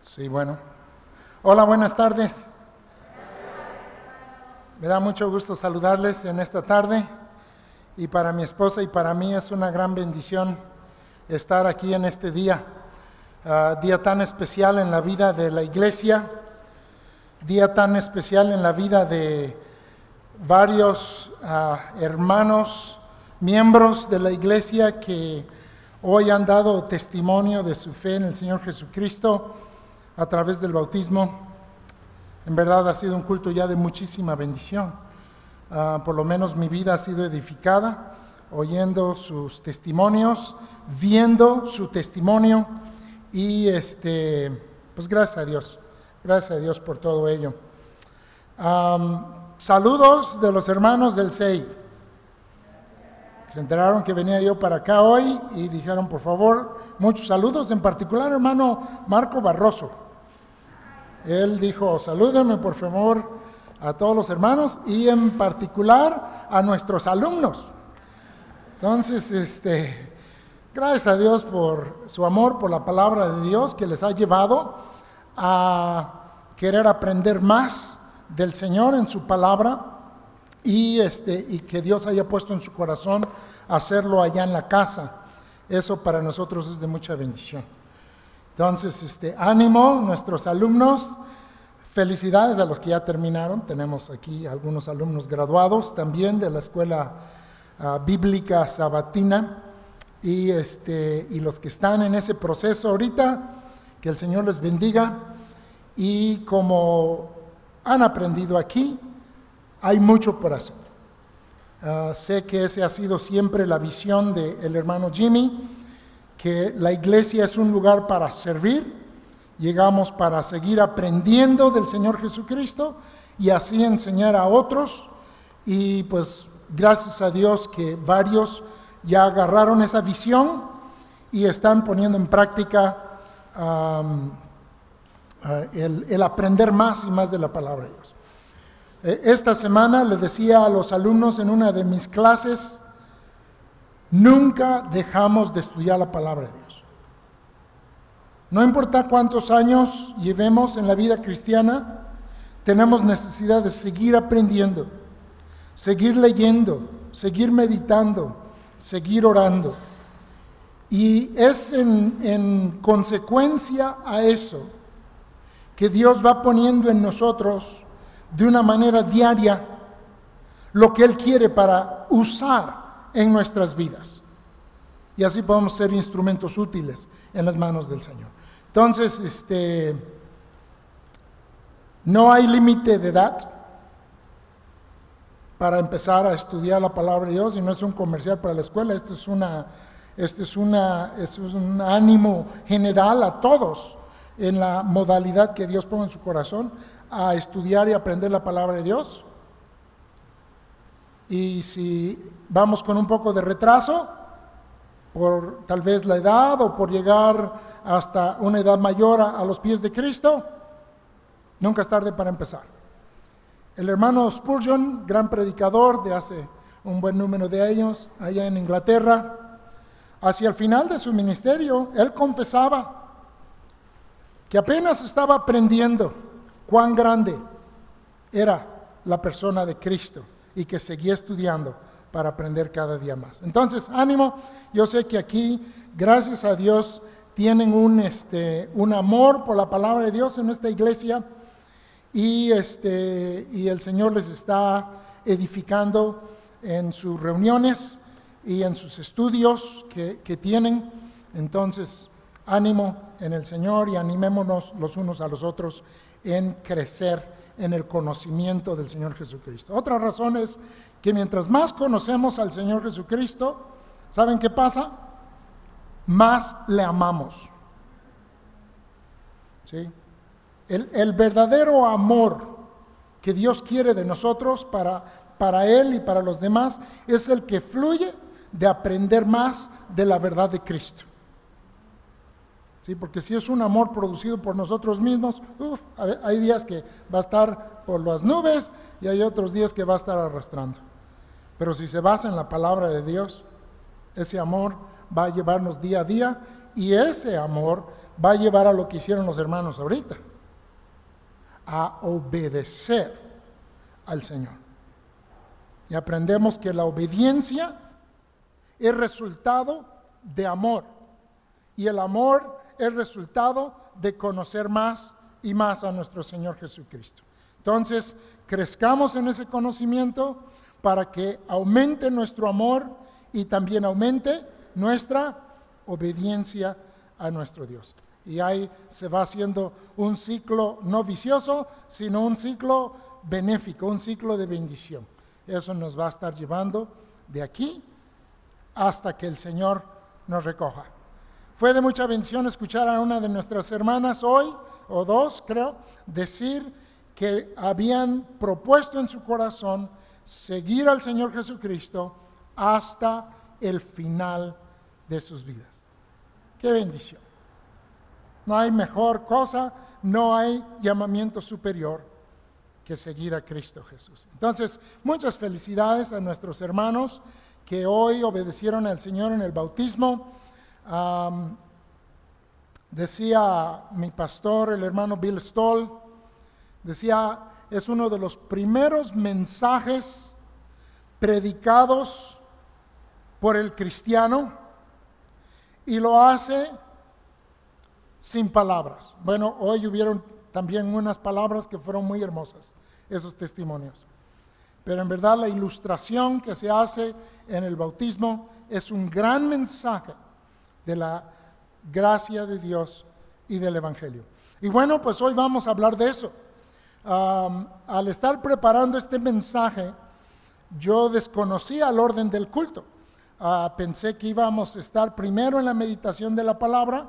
Sí, bueno. Hola, buenas tardes. Me da mucho gusto saludarles en esta tarde y para mi esposa y para mí es una gran bendición estar aquí en este día, ah, día tan especial en la vida de la iglesia, día tan especial en la vida de varios ah, hermanos, miembros de la iglesia que hoy han dado testimonio de su fe en el Señor Jesucristo a través del bautismo. En verdad ha sido un culto ya de muchísima bendición. Ah, por lo menos mi vida ha sido edificada oyendo sus testimonios, viendo su testimonio y este, pues gracias a Dios, gracias a Dios por todo ello. saludos de los hermanos del SEI. Se enteraron que venía yo para acá hoy y dijeron, por favor, muchos saludos, en particular hermano Marco Barroso. Él dijo, salúdenme por favor a todos los hermanos y en particular a nuestros alumnos. Entonces, este, gracias a Dios por su amor, por la palabra de Dios que les ha llevado a querer aprender más del Señor en su palabra y, este, y que Dios haya puesto en su corazón hacerlo allá en la casa. Eso para nosotros es de mucha bendición. Entonces, este, ánimo, nuestros alumnos, felicidades a los que ya terminaron. Tenemos aquí algunos alumnos graduados también de la Escuela ah, Bíblica Sabatina y, este, y los que están en ese proceso ahorita, que el Señor les bendiga. Y como han aprendido aquí, hay mucho por hacer. Ah, sé que ese ha sido siempre la visión del hermano Jimmy que la iglesia es un lugar para servir, llegamos para seguir aprendiendo del Señor Jesucristo y así enseñar a otros. Y pues gracias a Dios que varios ya agarraron esa visión y están poniendo en práctica el, el, aprender más y más de la palabra de Dios. Eh, esta semana le decía a los alumnos en una de mis clases, Nunca dejamos de estudiar la palabra de Dios. No importa cuántos años llevemos en la vida cristiana, tenemos necesidad de seguir aprendiendo, seguir leyendo, seguir meditando, seguir orando. Y es en, en, consecuencia a eso que Dios va poniendo en nosotros de una manera diaria lo que Él quiere para usar en nuestras vidas. Y así podemos ser instrumentos útiles en las manos del Señor. Entonces, este, no hay límite de edad para empezar a estudiar la palabra de Dios y no es un comercial para la escuela, esto es, una, este es, una, esto es un ánimo general a todos en la modalidad que Dios pone en su corazón a estudiar y aprender la palabra de Dios. Y si vamos con un poco de retraso, por tal vez la edad o por llegar hasta una edad mayor a, los pies de Cristo, nunca es tarde para empezar. El hermano Spurgeon, gran predicador de hace un buen número de años, allá en Inglaterra, hacia el final de su ministerio, él confesaba que apenas estaba aprendiendo cuán grande era la persona de Cristo y que seguía estudiando para aprender cada día más. Entonces, ánimo, yo sé que aquí, gracias a Dios, tienen un, este, un amor por la palabra de Dios en esta iglesia y, este, y el Señor les está edificando en sus reuniones y en sus estudios que, que tienen. Entonces, ánimo en el Señor y animémonos los unos a los otros en crecer en el conocimiento del Señor Jesucristo. Otra razón es que mientras más conocemos al Señor Jesucristo, ¿saben qué pasa? Más le amamos. ¿Sí? El, verdadero amor que Dios quiere de nosotros para, para Él y para los demás es el que fluye de aprender más de la verdad de Cristo. ¿Sí? porque si es un amor producido por nosotros mismos, hay días que va a estar por las nubes y hay otros días que va a estar arrastrando. Pero si se basa en la palabra de Dios, ese amor va a llevarnos día a día y ese amor va a llevar a lo que hicieron los hermanos ahorita, a obedecer al Señor. Y aprendemos que la obediencia es resultado de amor. Y el amor es resultado de conocer más y más a nuestro Señor Jesucristo. Entonces, crezcamos en ese conocimiento para que aumente nuestro amor y también aumente nuestra obediencia a nuestro Dios. Y ahí se va haciendo un ciclo no vicioso, sino un ciclo benéfico, un ciclo de bendición. Eso nos va a estar llevando de aquí hasta que el Señor nos recoja. Fue de mucha bendición escuchar a una de nuestras hermanas hoy, o dos creo, decir que habían propuesto en su corazón seguir al Señor Jesucristo hasta el final de sus vidas. Qué bendición. No hay mejor cosa, no hay llamamiento superior que seguir a Cristo Jesús. Entonces, muchas felicidades a nuestros hermanos que hoy obedecieron al Señor en el bautismo. Decía mi pastor, el hermano Bill Stoll, decía, es uno de los primeros mensajes predicados por el cristiano y lo hace sin palabras. Bueno, hoy hubieron también unas palabras que fueron muy hermosas, esos testimonios. Pero en verdad la ilustración que se hace en el bautismo es un gran mensaje de la gracia de Dios y del Evangelio. Y bueno, pues hoy vamos a hablar de eso. al estar preparando este mensaje, yo desconocía el orden del culto. Ah, pensé que íbamos a estar primero en la meditación de la palabra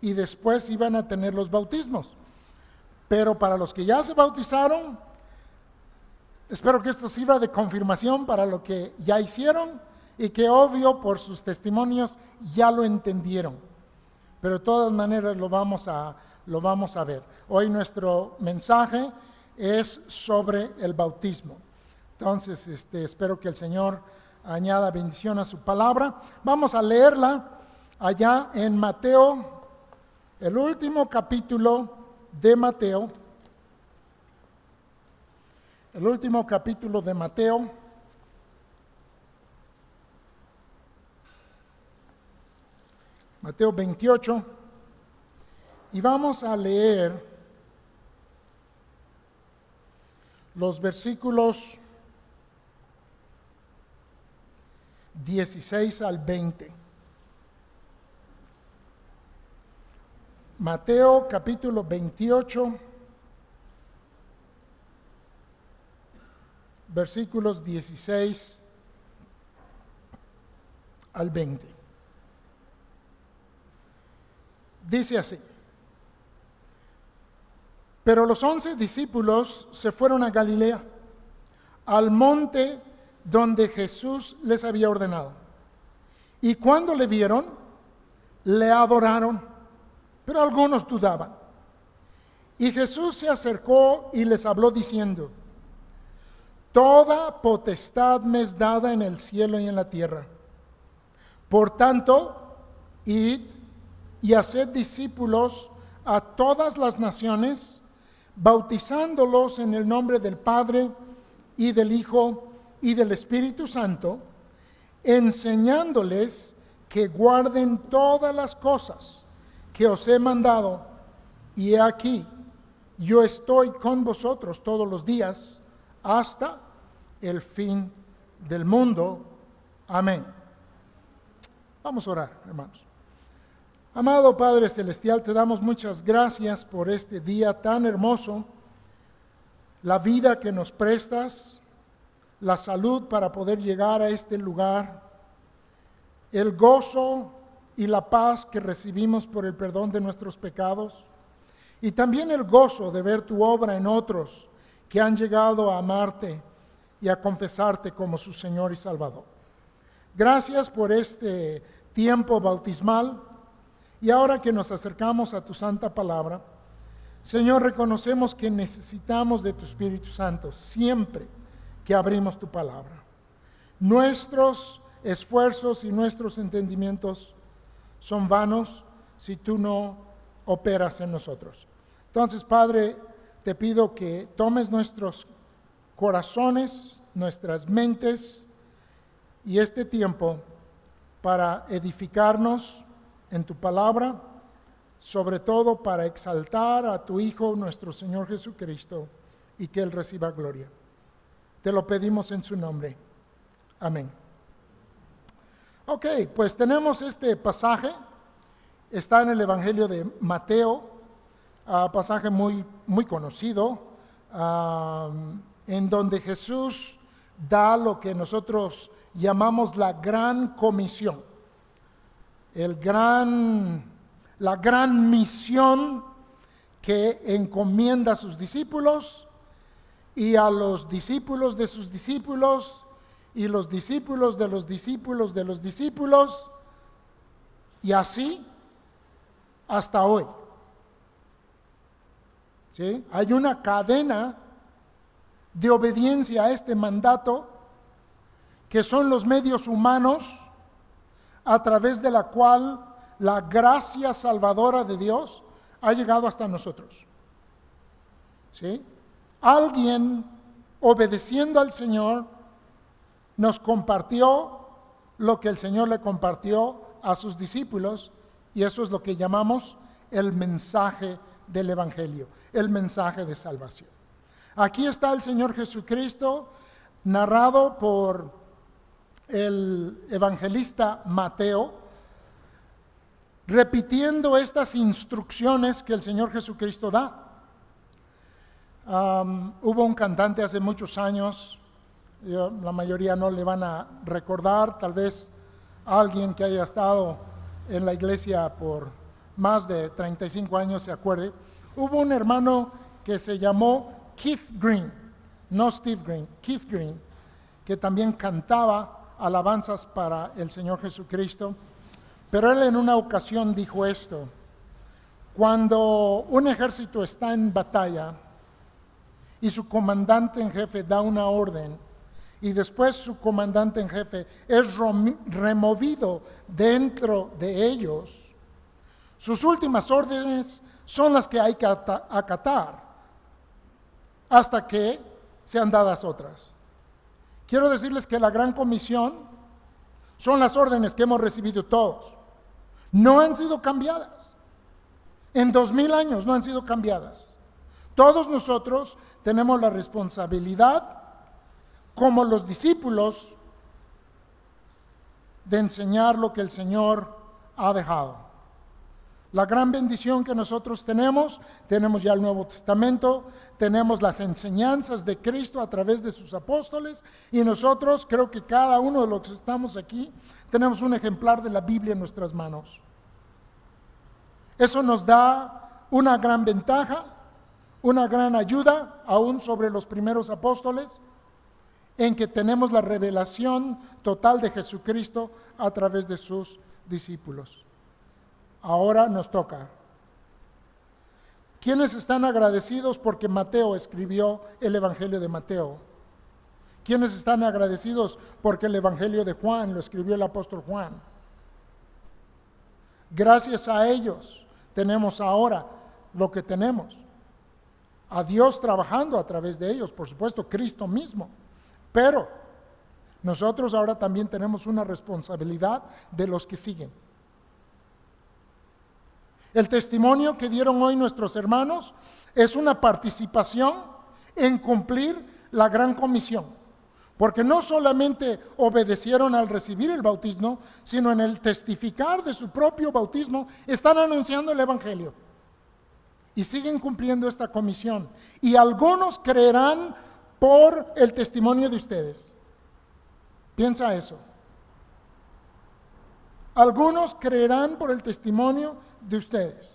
y después iban a tener los bautismos. Pero para los que ya se bautizaron, espero que esto sirva de confirmación para lo que ya hicieron y que obvio por sus testimonios ya lo entendieron. Pero de todas maneras lo vamos a, lo vamos a ver. Hoy nuestro mensaje es sobre el bautismo. Entonces, este, espero que el Señor añada bendición a su palabra. Vamos a leerla allá en Mateo, el último capítulo de Mateo. El último capítulo de Mateo. Mateo 28. Y vamos a leer los versículos 16 al 20. Mateo capítulo 28, versículos 16 al 20. Dice así, pero los once discípulos se fueron a Galilea, al monte donde Jesús les había ordenado. Y cuando le vieron, le adoraron, pero algunos dudaban. Y Jesús se acercó y les habló diciendo, Toda potestad me es dada en el cielo y en la tierra. Por tanto, id y haced discípulos a todas las naciones, bautizándolos en el nombre del Padre y del Hijo y del Espíritu Santo, enseñándoles que guarden todas las cosas que os he mandado, y he aquí, yo estoy con vosotros todos los días hasta el fin del mundo. Amén. Vamos a orar, hermanos. Amado Padre Celestial, te damos muchas gracias por este día tan hermoso, la vida que nos prestas, la salud para poder llegar a este lugar, el gozo y la paz que recibimos por el perdón de nuestros pecados, y también el gozo de ver tu obra en otros que han llegado a amarte y a confesarte como su Señor y Salvador. Gracias por este tiempo bautismal y ahora que nos acercamos a tu santa palabra, Señor, reconocemos que necesitamos de tu Espíritu Santo siempre que abrimos tu palabra. Nuestros esfuerzos y nuestros entendimientos son vanos si tú no operas en nosotros. Entonces, Padre, te pido que tomes nuestros corazones, nuestras mentes y este tiempo para edificarnos en tu palabra, sobre todo para exaltar a tu Hijo, nuestro Señor Jesucristo, y que Él reciba gloria. Te lo pedimos en su nombre. Amén. Ok, pues tenemos este pasaje, está en el Evangelio de Mateo, uh, pasaje muy, muy conocido, en donde Jesús da lo que nosotros llamamos la gran comisión, el gran, la gran misión que encomienda a sus discípulos y a los discípulos de sus discípulos y los discípulos de los discípulos de los discípulos y así hasta hoy. ¿Sí? Hay una cadena de obediencia a este mandato que son los medios humanos a través de la cual la gracia salvadora de Dios ha llegado hasta nosotros. ¿Sí? Alguien obedeciendo al Señor nos compartió lo que el Señor le compartió a sus discípulos y eso es lo que llamamos el mensaje del Evangelio, el mensaje de salvación. Aquí está el Señor Jesucristo narrado por el evangelista Mateo, repitiendo estas instrucciones que el Señor Jesucristo da. hubo un cantante hace muchos años, la mayoría no le van a recordar, tal vez alguien que haya estado en la iglesia por más de 35 años se acuerde. Hubo un hermano que se llamó Keith Green, no Steve Green, Keith Green, que también cantaba alabanzas para el Señor Jesucristo, pero él en una ocasión dijo esto, cuando un ejército está en batalla y su comandante en jefe da una orden y después su comandante en jefe es removido dentro de ellos, sus últimas órdenes son las que hay que acatar hasta que sean dadas otras. Quiero decirles que la gran comisión son las órdenes que hemos recibido todos. No han sido cambiadas. En dos mil años no han sido cambiadas. Todos nosotros tenemos la responsabilidad, como los discípulos, de enseñar lo que el Señor ha dejado. La gran bendición que nosotros tenemos, tenemos ya el Nuevo Testamento, tenemos las enseñanzas de Cristo a través de sus apóstoles y nosotros, creo que cada uno de los que estamos aquí, tenemos un ejemplar de la Biblia en nuestras manos. Eso nos da una gran ventaja, una gran ayuda, aún sobre los primeros apóstoles, en que tenemos la revelación total de Jesucristo a través de sus discípulos. Ahora nos toca. ¿Quiénes están agradecidos porque Mateo escribió el Evangelio de Mateo? ¿Quiénes están agradecidos porque el Evangelio de Juan lo escribió el apóstol Juan? Gracias a ellos tenemos ahora lo que tenemos. A Dios trabajando a través de ellos, por supuesto, Cristo mismo. Pero nosotros ahora también tenemos una responsabilidad de los que siguen. El testimonio que dieron hoy nuestros hermanos es una participación en cumplir la gran comisión. Porque no solamente obedecieron al recibir el bautismo, sino en el testificar de su propio bautismo, están anunciando el Evangelio. Y siguen cumpliendo esta comisión. Y algunos creerán por el testimonio de ustedes. Piensa eso. Algunos creerán por el testimonio de ustedes.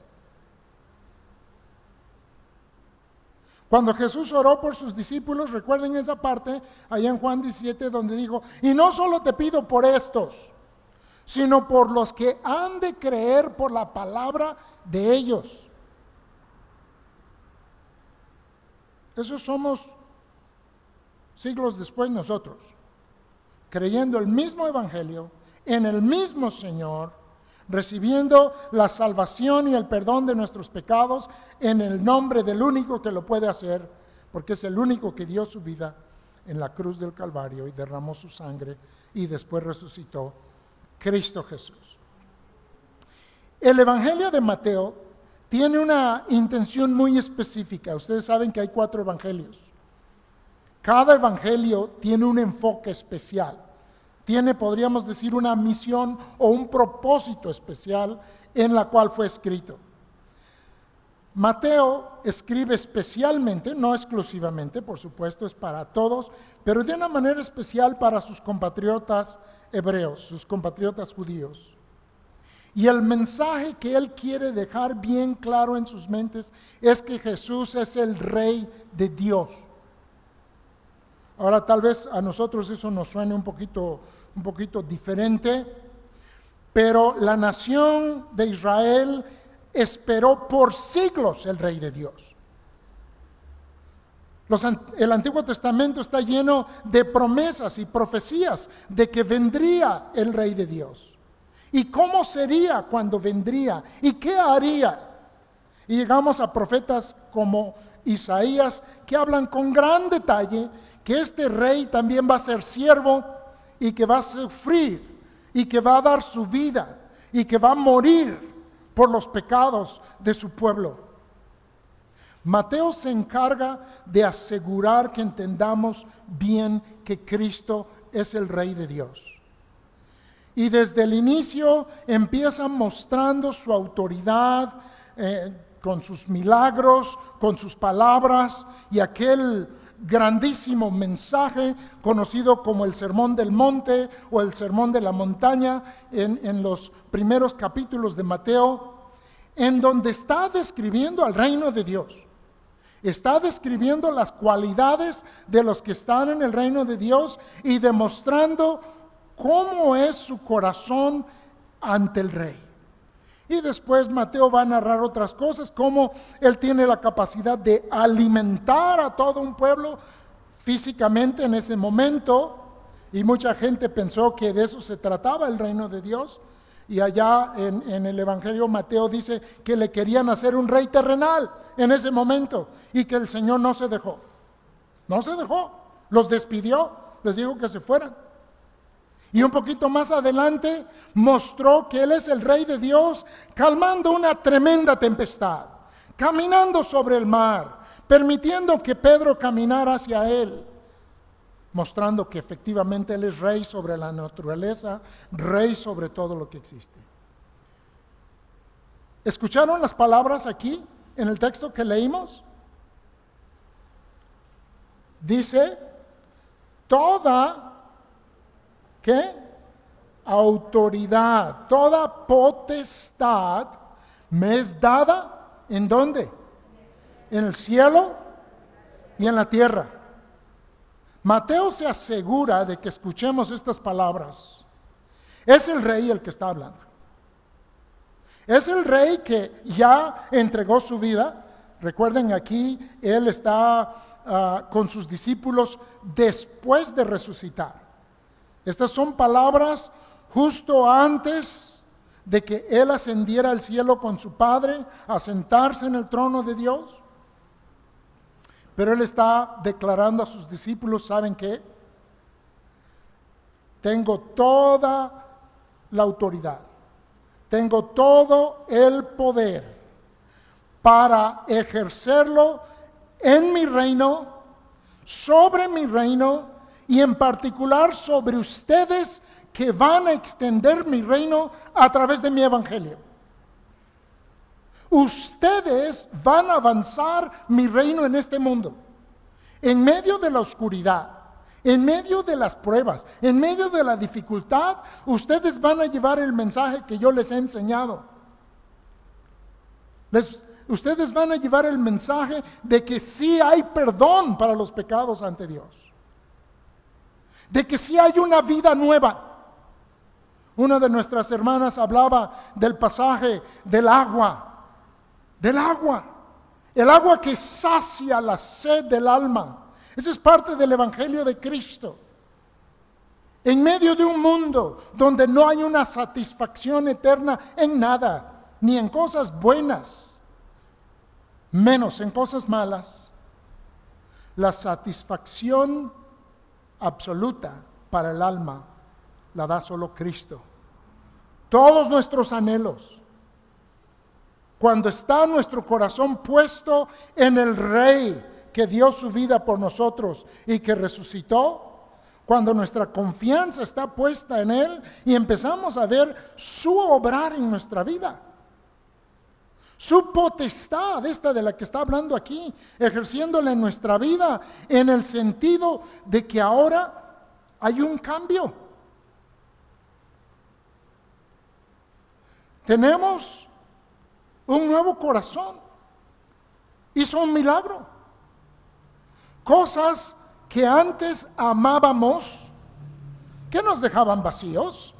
Cuando Jesús oró por sus discípulos, recuerden esa parte allá en Juan 17 donde dijo, y no solo te pido por estos, sino por los que han de creer por la palabra de ellos. Esos somos siglos después nosotros, creyendo el mismo Evangelio, en el mismo Señor, recibiendo la salvación y el perdón de nuestros pecados en el nombre del único que lo puede hacer, porque es el único que dio su vida en la cruz del Calvario y derramó su sangre y después resucitó, Cristo Jesús. El Evangelio de Mateo tiene una intención muy específica. Ustedes saben que hay cuatro evangelios. Cada evangelio tiene un enfoque especial. Tiene, podríamos decir, una misión o un propósito especial en la cual fue escrito. Mateo escribe especialmente, no exclusivamente, por supuesto, es para todos, pero de una manera especial para sus compatriotas hebreos, sus compatriotas judíos. Y el mensaje que él quiere dejar bien claro en sus mentes es que Jesús es el rey de Dios. Ahora tal vez a nosotros eso nos suene un poquito, un poquito diferente, pero la nación de Israel esperó por siglos el rey de Dios. el Antiguo Testamento está lleno de promesas y profecías de que vendría el rey de Dios. ¿Y cómo sería cuando vendría? ¿Y qué haría? Y llegamos a profetas como Isaías que hablan con gran detalle que este rey también va a ser siervo y que va a sufrir y que va a dar su vida y que va a morir por los pecados de su pueblo. Mateo se encarga de asegurar que entendamos bien que Cristo es el Rey de Dios. Y desde el inicio empieza mostrando su autoridad eh, con sus milagros, con sus palabras y aquel grandísimo mensaje conocido como el Sermón del Monte o el Sermón de la Montaña en, los primeros capítulos de Mateo, en donde está describiendo al reino de Dios. Está describiendo las cualidades de los que están en el reino de Dios y demostrando cómo es su corazón ante el rey. Y después Mateo va a narrar otras cosas, como él tiene la capacidad de alimentar a todo un pueblo físicamente en ese momento. Y mucha gente pensó que de eso se trataba el reino de Dios. Y allá en, el Evangelio Mateo dice que le querían hacer un rey terrenal en ese momento y que el Señor no se dejó. No se dejó. Los despidió, les dijo que se fueran. Y un poquito más adelante mostró que Él es el Rey de Dios, calmando una tremenda tempestad, caminando sobre el mar, permitiendo que Pedro caminara hacia Él, mostrando que efectivamente Él es Rey sobre la naturaleza, Rey sobre todo lo que existe. ¿Escucharon las palabras aquí en el texto que leímos? Dice, toda ¿Qué? Autoridad, toda potestad me es dada en dónde? En el cielo y en la tierra. Mateo se asegura de que escuchemos estas palabras. Es el rey el que está hablando. Es el rey que ya entregó su vida. Recuerden aquí, él está ah, con sus discípulos después de resucitar. Estas son palabras justo antes de que Él ascendiera al cielo con su Padre a sentarse en el trono de Dios. Pero Él está declarando a sus discípulos, ¿saben qué? Tengo toda la autoridad, tengo todo el poder para ejercerlo en mi reino, sobre mi reino y en particular sobre ustedes que van a extender mi reino a través de mi evangelio. Ustedes van a avanzar mi reino en este mundo. En medio de la oscuridad, en medio de las pruebas, en medio de la dificultad, ustedes van a llevar el mensaje que yo les he enseñado. ustedes van a llevar el mensaje de que sí hay perdón para los pecados ante Dios de que si hay una vida nueva. Una de nuestras hermanas hablaba del pasaje del agua, del agua, el agua que sacia la sed del alma. Esa es parte del Evangelio de Cristo. En medio de un mundo donde no hay una satisfacción eterna en nada, ni en cosas buenas, menos en cosas malas, la satisfacción absoluta para el alma la da solo Cristo. Todos nuestros anhelos, cuando está nuestro corazón puesto en el Rey que dio su vida por nosotros y que resucitó, cuando nuestra confianza está puesta en Él y empezamos a ver su obrar en nuestra vida. Su potestad, esta de la que está hablando aquí, ejerciéndola en nuestra vida, en el sentido de que ahora hay un cambio. Tenemos un nuevo corazón. Hizo un milagro. Cosas que antes amábamos, que nos dejaban vacíos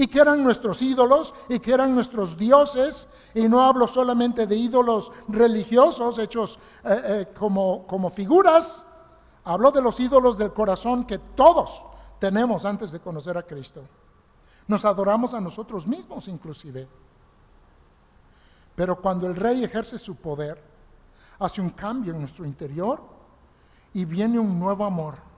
y que eran nuestros ídolos y que eran nuestros dioses. Y no hablo solamente de ídolos religiosos hechos eh, eh, como, como figuras, hablo de los ídolos del corazón que todos tenemos antes de conocer a Cristo. Nos adoramos a nosotros mismos inclusive. Pero cuando el rey ejerce su poder, hace un cambio en nuestro interior y viene un nuevo amor.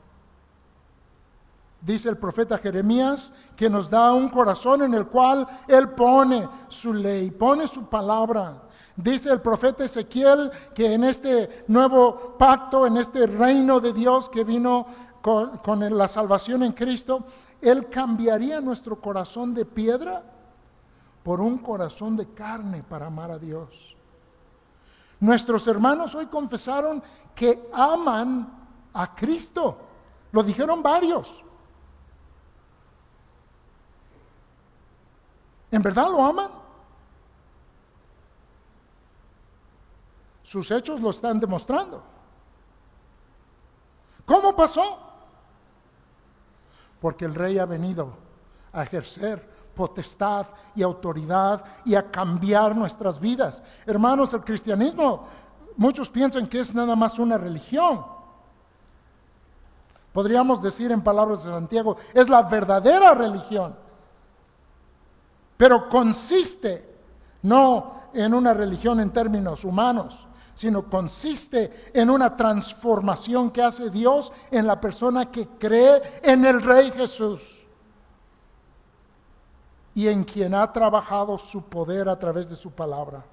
Dice el profeta Jeremías que nos da un corazón en el cual Él pone su ley, pone su palabra. Dice el profeta Ezequiel que en este nuevo pacto, en este reino de Dios que vino con, con la salvación en Cristo, Él cambiaría nuestro corazón de piedra por un corazón de carne para amar a Dios. Nuestros hermanos hoy confesaron que aman a Cristo. Lo dijeron varios. ¿En verdad lo aman? Sus hechos lo están demostrando. ¿Cómo pasó? Porque el rey ha venido a ejercer potestad y autoridad y a cambiar nuestras vidas. Hermanos, el cristianismo, muchos piensan que es nada más una religión. Podríamos decir en palabras de Santiago, es la verdadera religión. Pero consiste no en una religión en términos humanos, sino consiste en una transformación que hace Dios en la persona que cree en el Rey Jesús y en quien ha trabajado su poder a través de su palabra.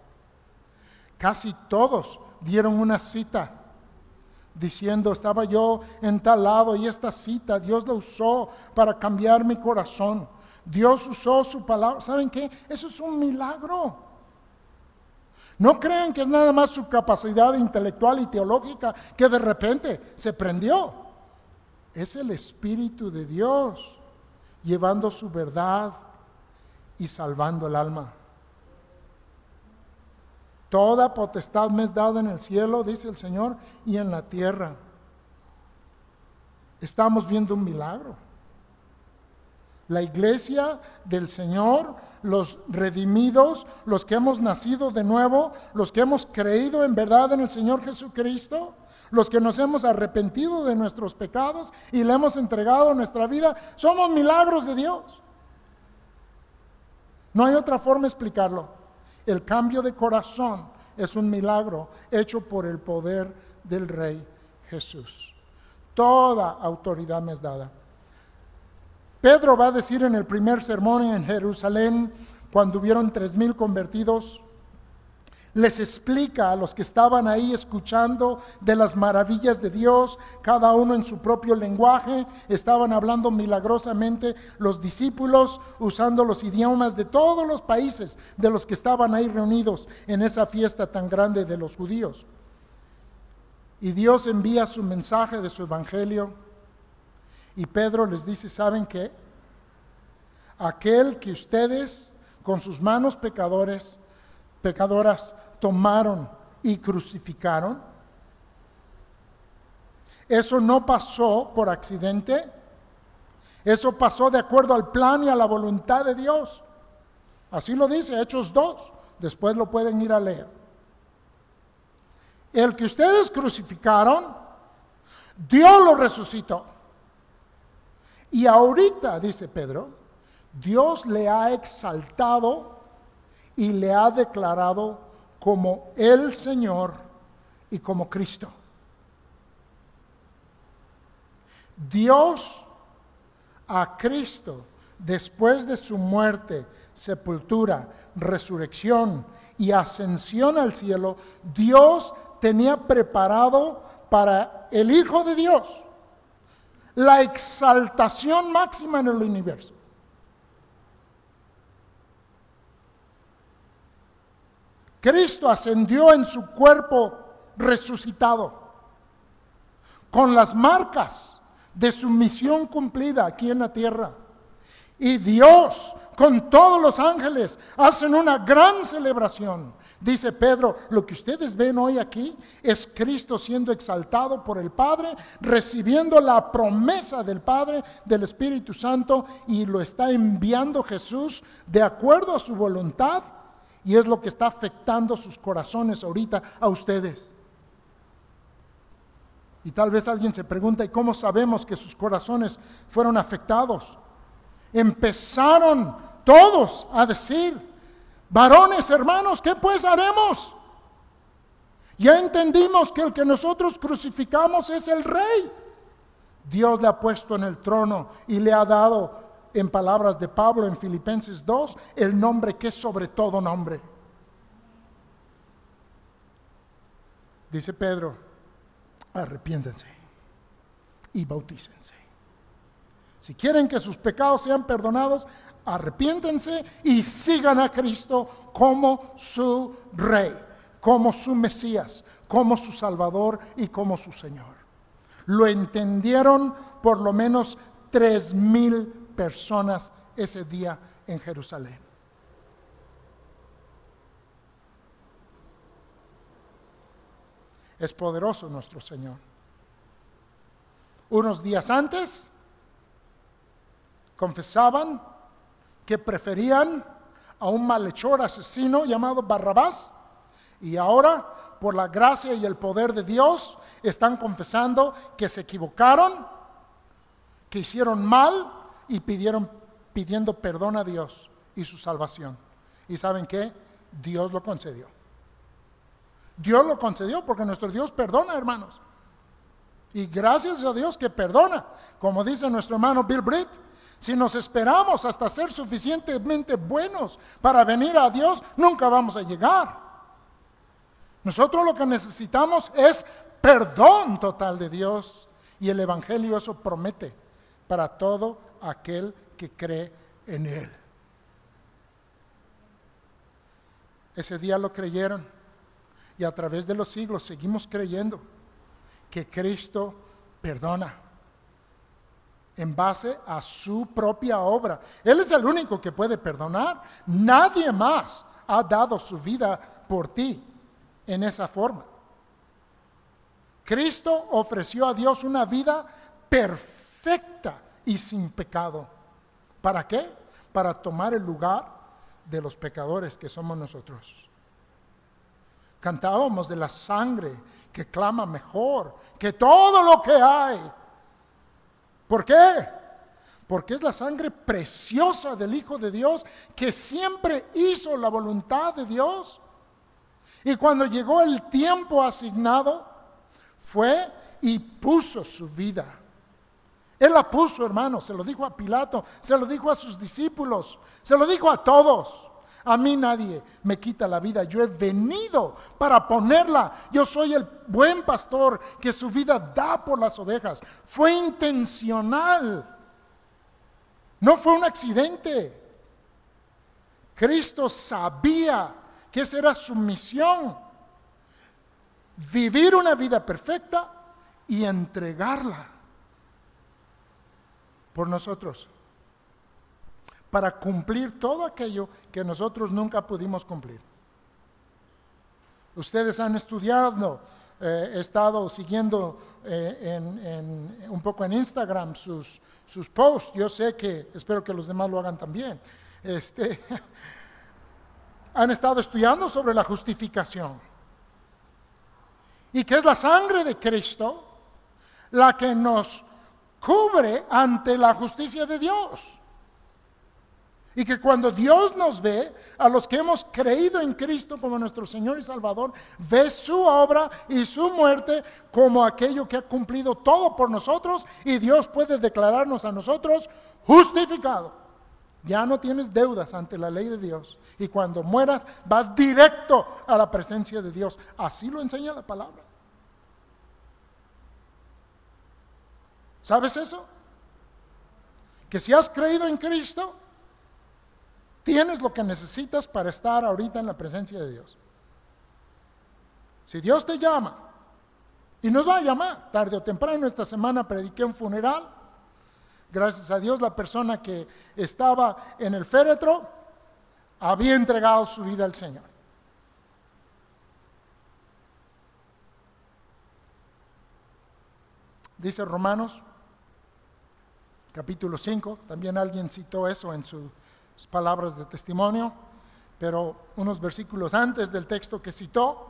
Casi todos dieron una cita diciendo, estaba yo en tal lado y esta cita Dios la usó para cambiar mi corazón. Dios usó su palabra. ¿Saben qué? Eso es un milagro. No crean que es nada más su capacidad intelectual y teológica que de repente se prendió. Es el Espíritu de Dios llevando su verdad y salvando el alma. Toda potestad me es dada en el cielo, dice el Señor, y en la tierra. Estamos viendo un milagro. La iglesia del Señor, los redimidos, los que hemos nacido de nuevo, los que hemos creído en verdad en el Señor Jesucristo, los que nos hemos arrepentido de nuestros pecados y le hemos entregado nuestra vida, somos milagros de Dios. No hay otra forma de explicarlo. El cambio de corazón es un milagro hecho por el poder del Rey Jesús. Toda autoridad me es dada. Pedro va a decir en el primer sermón en Jerusalén, cuando hubieron tres mil convertidos, les explica a los que estaban ahí escuchando de las maravillas de Dios, cada uno en su propio lenguaje, estaban hablando milagrosamente los discípulos usando los idiomas de todos los países de los que estaban ahí reunidos en esa fiesta tan grande de los judíos. Y Dios envía su mensaje de su evangelio y Pedro les dice, ¿saben qué? Aquel que ustedes con sus manos pecadores pecadoras tomaron y crucificaron. Eso no pasó por accidente. Eso pasó de acuerdo al plan y a la voluntad de Dios. Así lo dice Hechos 2. Después lo pueden ir a leer. El que ustedes crucificaron, Dios lo resucitó. Y ahorita, dice Pedro, Dios le ha exaltado y le ha declarado como el Señor y como Cristo. Dios a Cristo, después de su muerte, sepultura, resurrección y ascensión al cielo, Dios tenía preparado para el Hijo de Dios la exaltación máxima en el universo. Cristo ascendió en su cuerpo resucitado, con las marcas de su misión cumplida aquí en la tierra. Y Dios, con todos los ángeles, hacen una gran celebración Dice Pedro, lo que ustedes ven hoy aquí es Cristo siendo exaltado por el Padre, recibiendo la promesa del Padre, del Espíritu Santo, y lo está enviando Jesús de acuerdo a su voluntad, y es lo que está afectando sus corazones ahorita a ustedes. Y tal vez alguien se pregunta, ¿y cómo sabemos que sus corazones fueron afectados? Empezaron todos a decir, Varones, hermanos, ¿qué pues haremos? Ya entendimos que el que nosotros crucificamos es el rey. Dios le ha puesto en el trono y le ha dado, en palabras de Pablo en Filipenses 2, el nombre que es sobre todo nombre. Dice Pedro, arrepiéntense y bautícense. Si quieren que sus pecados sean perdonados, arrepiéntense y sigan a Cristo como su rey, como su Mesías, como su Salvador y como su Señor. Lo entendieron por lo menos tres mil personas ese día en Jerusalén. Es poderoso nuestro Señor. Unos días antes confesaban que preferían a un malhechor asesino llamado Barrabás y ahora, por la gracia y el poder de Dios, están confesando que se equivocaron, que hicieron mal y pidieron, pidiendo perdón a Dios y su salvación. ¿Y saben qué? Dios lo concedió. Dios lo concedió porque nuestro Dios perdona, hermanos. Y gracias a Dios que perdona. Como dice nuestro hermano Bill Britt, si nos esperamos hasta ser suficientemente buenos para venir a Dios, nunca vamos a llegar. Nosotros lo que necesitamos es perdón total de Dios. Y el Evangelio eso promete para todo aquel que cree en Él. Ese día lo creyeron y a través de los siglos seguimos creyendo que Cristo perdona en base a su propia obra. Él es el único que puede perdonar. Nadie más ha dado su vida por ti en esa forma. Cristo ofreció a Dios una vida perfecta y sin pecado. ¿Para qué? Para tomar el lugar de los pecadores que somos nosotros. Cantábamos de la sangre que clama mejor que todo lo que hay ¿Por qué? Porque es la sangre preciosa del Hijo de Dios que siempre hizo la voluntad de Dios. Y cuando llegó el tiempo asignado, fue y puso su vida. Él la puso, hermano, se lo dijo a Pilato, se lo dijo a sus discípulos, se lo dijo a todos. A mí nadie me quita la vida. Yo he venido para ponerla. Yo soy el buen pastor que su vida da por las ovejas. Fue intencional. No fue un accidente. Cristo sabía que esa era su misión. Vivir una vida perfecta y entregarla por nosotros para cumplir todo aquello que nosotros nunca pudimos cumplir. Ustedes han estudiado, eh, he estado siguiendo eh, un poco en Instagram sus, sus posts. Yo sé que, espero que los demás lo hagan también. Este, han estado estudiando sobre la justificación. Y que es la sangre de Cristo la que nos cubre ante la justicia de Dios. Y que cuando Dios nos ve, a los que hemos creído en Cristo como nuestro Señor y Salvador, ve su obra y su muerte como aquello que ha cumplido todo por nosotros y Dios puede declararnos a nosotros justificado. Ya no tienes deudas ante la ley de Dios. Y cuando mueras vas directo a la presencia de Dios. Así lo enseña la palabra. ¿Sabes eso? Que si has creído en Cristo, tienes lo que necesitas para estar ahorita en la presencia de Dios. Si Dios te llama, y nos va a llamar, tarde o temprano, esta semana prediqué un funeral, gracias a Dios la persona que estaba en el féretro había entregado su vida al Señor. Dice Romanos capítulo 5, también alguien citó eso en sus palabras de testimonio, pero unos versículos antes del texto que citó,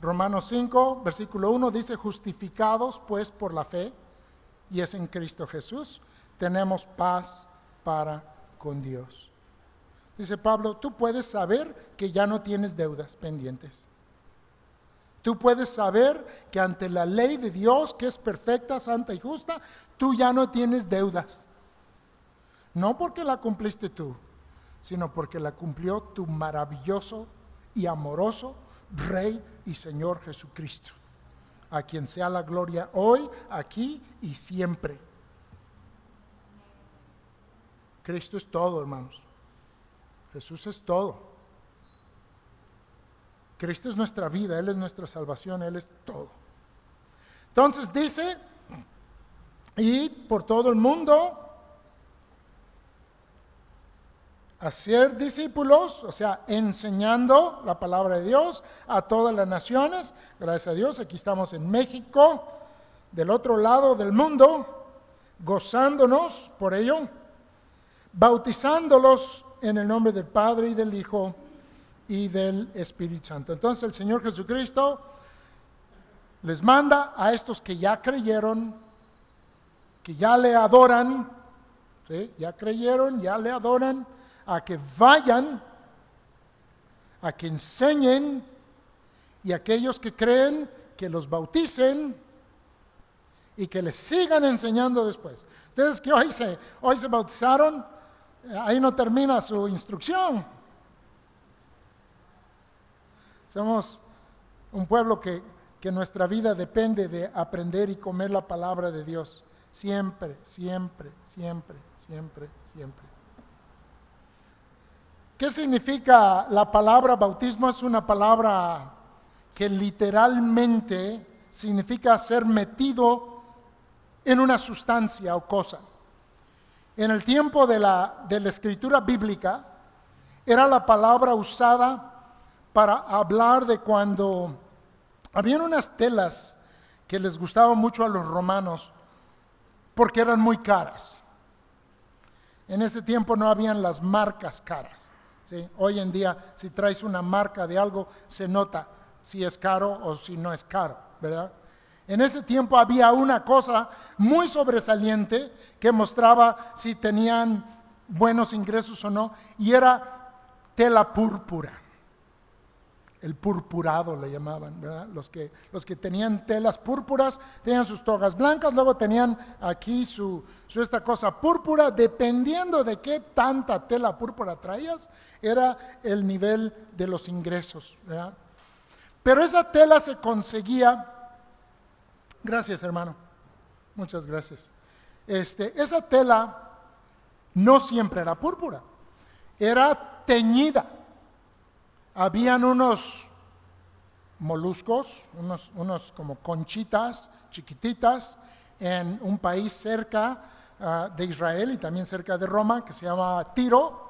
Romanos 5, versículo 1 dice, justificados pues por la fe, y es en Cristo Jesús, tenemos paz para con Dios. Dice Pablo, tú puedes saber que ya no tienes deudas pendientes. Tú puedes saber que ante la ley de Dios, que es perfecta, santa y justa, tú ya no tienes deudas. No porque la cumpliste tú, sino porque la cumplió tu maravilloso y amoroso Rey y Señor Jesucristo, a quien sea la gloria hoy, aquí y siempre. Cristo es todo, hermanos. Jesús es todo. Cristo es nuestra vida, Él es nuestra salvación, Él es todo. Entonces dice, y por todo el mundo, hacer discípulos, o sea, enseñando la palabra de Dios a todas las naciones. Gracias a Dios, aquí estamos en México, del otro lado del mundo, gozándonos por ello, bautizándolos en el nombre del Padre y del Hijo y del Espíritu Santo. Entonces el Señor Jesucristo les manda a estos que ya creyeron, que ya le adoran, ya creyeron, ya le adoran, a que vayan, a que enseñen y aquellos que creen que los bauticen y que les sigan enseñando después. Ustedes que hoy se, hoy se bautizaron, ahí no termina su instrucción somos un pueblo que, que nuestra vida depende de aprender y comer la palabra de Dios. Siempre, siempre, siempre, siempre, siempre. ¿Qué significa la palabra bautismo? Es una palabra que literalmente significa ser metido en una sustancia o cosa. En el tiempo de la, de la escritura bíblica era la palabra usada para hablar de cuando habían unas telas que les gustaban mucho a los romanos porque eran muy caras. En ese tiempo no habían las marcas caras. Hoy en día, si traes una marca de algo, se nota si es caro o si no es caro, ¿verdad? En ese tiempo había una cosa muy sobresaliente que mostraba si tenían buenos ingresos o no, y era tela púrpura el purpurado le llamaban, ¿verdad? Los que, los que tenían telas púrpuras tenían sus togas blancas, luego tenían aquí su, su, esta cosa púrpura, dependiendo de qué tanta tela púrpura traías, era el nivel de los ingresos, ¿verdad? Pero esa tela se conseguía, gracias hermano, muchas gracias. Este, esa tela no siempre era púrpura, era teñida habían unos moluscos, unos, unos como conchitas chiquititas en un país cerca ah, de Israel y también cerca de Roma que se llama Tiro.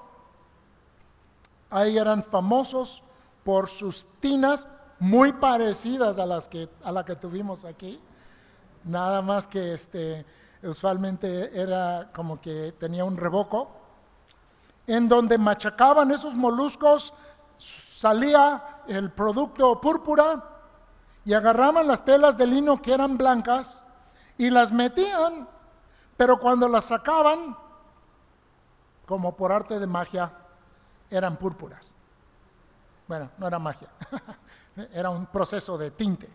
Ahí eran famosos por sus tinas muy parecidas a las que a la que tuvimos aquí. Nada más que este usualmente era como que tenía un revoco en donde machacaban esos moluscos salía el producto púrpura y agarraban las telas de lino que eran blancas y las metían Pero cuando las sacaban, como por arte de magia, eran púrpuras. Bueno, no era magia, era un proceso de tinte.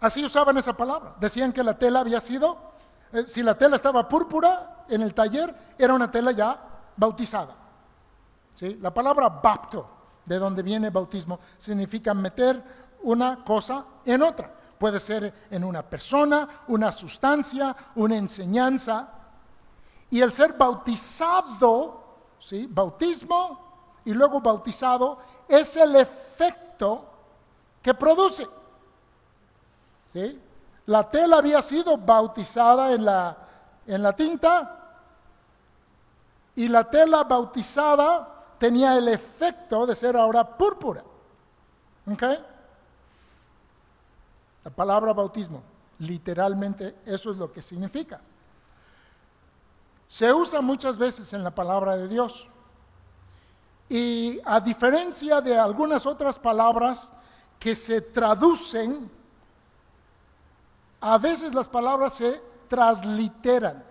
Así usaban esa palabra. Decían que la tela había sido, eh, si la tela estaba púrpura en el taller, era una tela ya bautizada. La palabra bapto, de donde viene bautismo, significa meter una cosa en otra. Puede ser en una persona, una sustancia, una enseñanza. Y el ser bautizado, bautismo y luego bautizado, es el efecto que produce. La tela había sido bautizada en la, en la tinta y la tela bautizada tenía el efecto de ser ahora púrpura. La palabra bautismo, literalmente eso es lo que significa. Se usa muchas veces en la palabra de Dios. Y a diferencia de algunas otras palabras que se traducen a veces las palabras se transliteran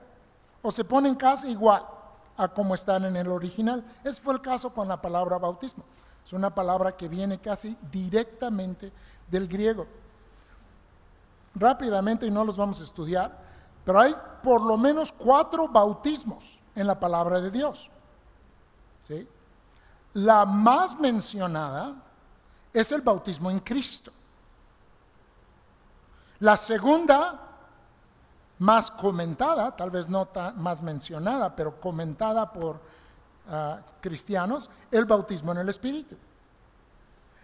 o se ponen casi igual a como están en el original. Ese fue el caso con la palabra bautismo. Es una palabra que viene casi directamente del griego. Rápidamente, y no los vamos a estudiar, pero hay por lo menos cuatro bautismos en la palabra de Dios. La más mencionada es el bautismo en Cristo. La segunda, más comentada, tal vez no más mencionada, pero comentada por ah, cristianos, el bautismo en el Espíritu.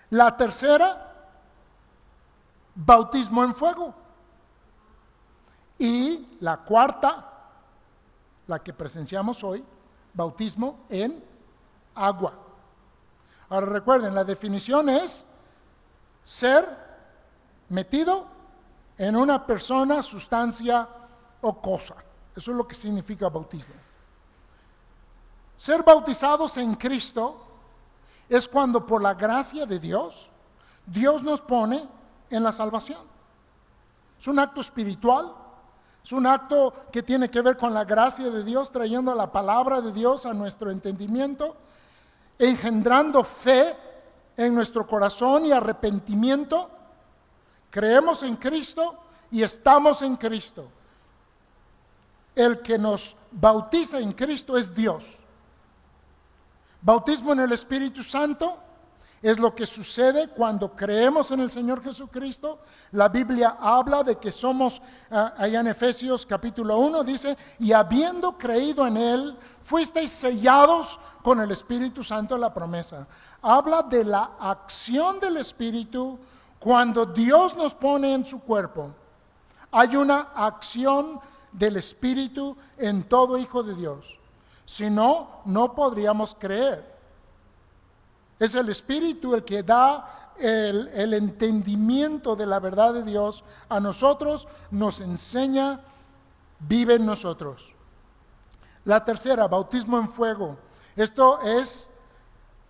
La tercera, bautismo en fuego. Y la cuarta, la que presenciamos hoy, bautismo en agua. Ahora recuerden, la definición es ser metido en una persona, sustancia o cosa. Eso es lo que significa bautismo. Ser bautizados en Cristo es cuando por la gracia de Dios, Dios nos pone en la salvación. Es un acto espiritual, es un acto que tiene que ver con la gracia de Dios, trayendo la palabra de Dios a nuestro entendimiento, engendrando fe en nuestro corazón y arrepentimiento Creemos en Cristo y estamos en Cristo. El que nos bautiza en Cristo es Dios. Bautismo en el Espíritu Santo es lo que sucede cuando creemos en el Señor Jesucristo. La Biblia habla de que somos, ah, allá en Efesios capítulo 1, dice, y habiendo creído en Él, fuisteis sellados con el Espíritu Santo la promesa. Habla de la acción del Espíritu cuando Dios nos pone en su cuerpo, hay una acción del Espíritu en todo hijo de Dios. Si no, no podríamos creer. Es el Espíritu el que da el, entendimiento de la verdad de Dios a nosotros, nos enseña, vive en nosotros. La tercera, bautismo en fuego. Esto es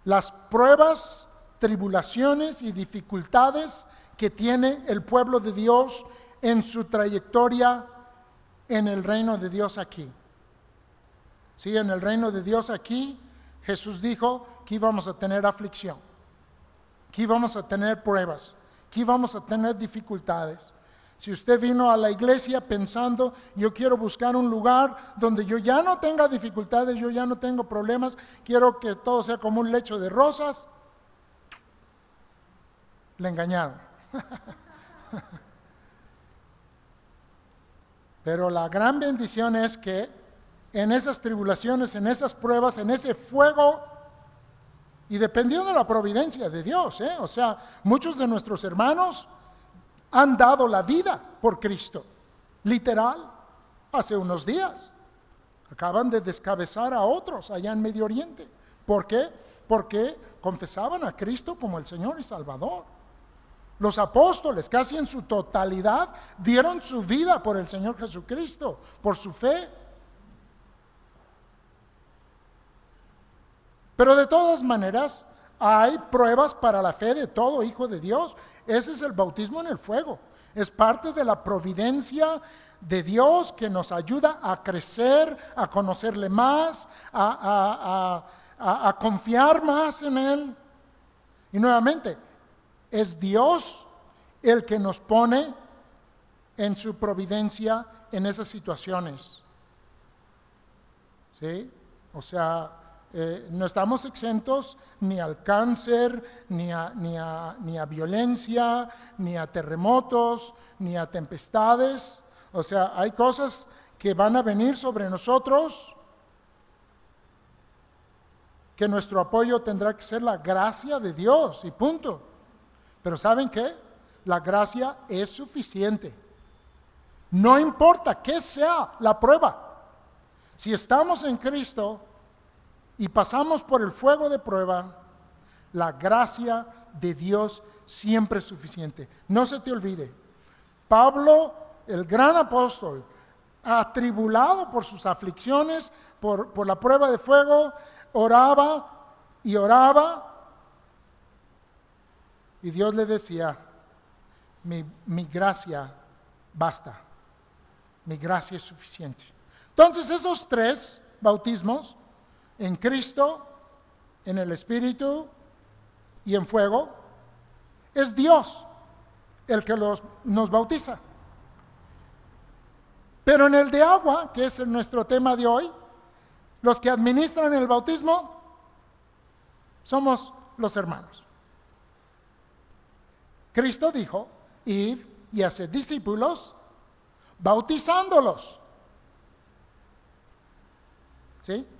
las pruebas tribulaciones y dificultades que tiene el pueblo de Dios en su trayectoria en el reino de Dios aquí. Sí, en el reino de Dios aquí, Jesús dijo que íbamos a tener aflicción, que íbamos a tener pruebas, que íbamos a tener dificultades. Si usted vino a la iglesia pensando, yo quiero buscar un lugar donde yo ya no tenga dificultades, yo ya no tengo problemas, quiero que todo sea como un lecho de rosas, le engañaron. Pero la gran bendición es que en esas tribulaciones, en esas pruebas, en ese fuego, y dependiendo de la providencia de Dios, ¿eh? o sea, muchos de nuestros hermanos han dado la vida por Cristo, literal, hace unos días. Acaban de descabezar a otros allá en Medio Oriente. ¿Por qué? Porque confesaban a Cristo como el Señor y Salvador. Los apóstoles, casi en su totalidad, dieron su vida por el Señor Jesucristo, por su fe. Pero de todas maneras, hay pruebas para la fe de todo hijo de Dios. Ese es el bautismo en el fuego. Es parte de la providencia de Dios que nos ayuda a crecer, a conocerle más, a, a confiar más en Él. Y nuevamente, es Dios el que nos pone en su providencia en esas situaciones. ¿Sí? O sea, eh, no estamos exentos ni al cáncer, ni a, ni, a, ni a violencia, ni a terremotos, ni a tempestades. O sea, hay cosas que van a venir sobre nosotros que nuestro apoyo tendrá que ser la gracia de Dios y punto. Pero ¿saben qué? La gracia es suficiente. No importa qué sea la prueba. Si estamos en Cristo, y pasamos por el fuego de prueba, la gracia de Dios siempre es suficiente. No se te olvide, Pablo, el gran apóstol, atribulado por sus aflicciones, por, la prueba de fuego, oraba y oraba. Y Dios le decía, mi, mi gracia basta, mi gracia es suficiente. Entonces esos tres bautismos en Cristo, en el Espíritu y en fuego, es Dios el que nos bautiza. Pero en el de agua, que es nuestro tema de hoy, los que administran el bautismo somos los hermanos. Cristo dijo, id y haced discípulos, bautizándolos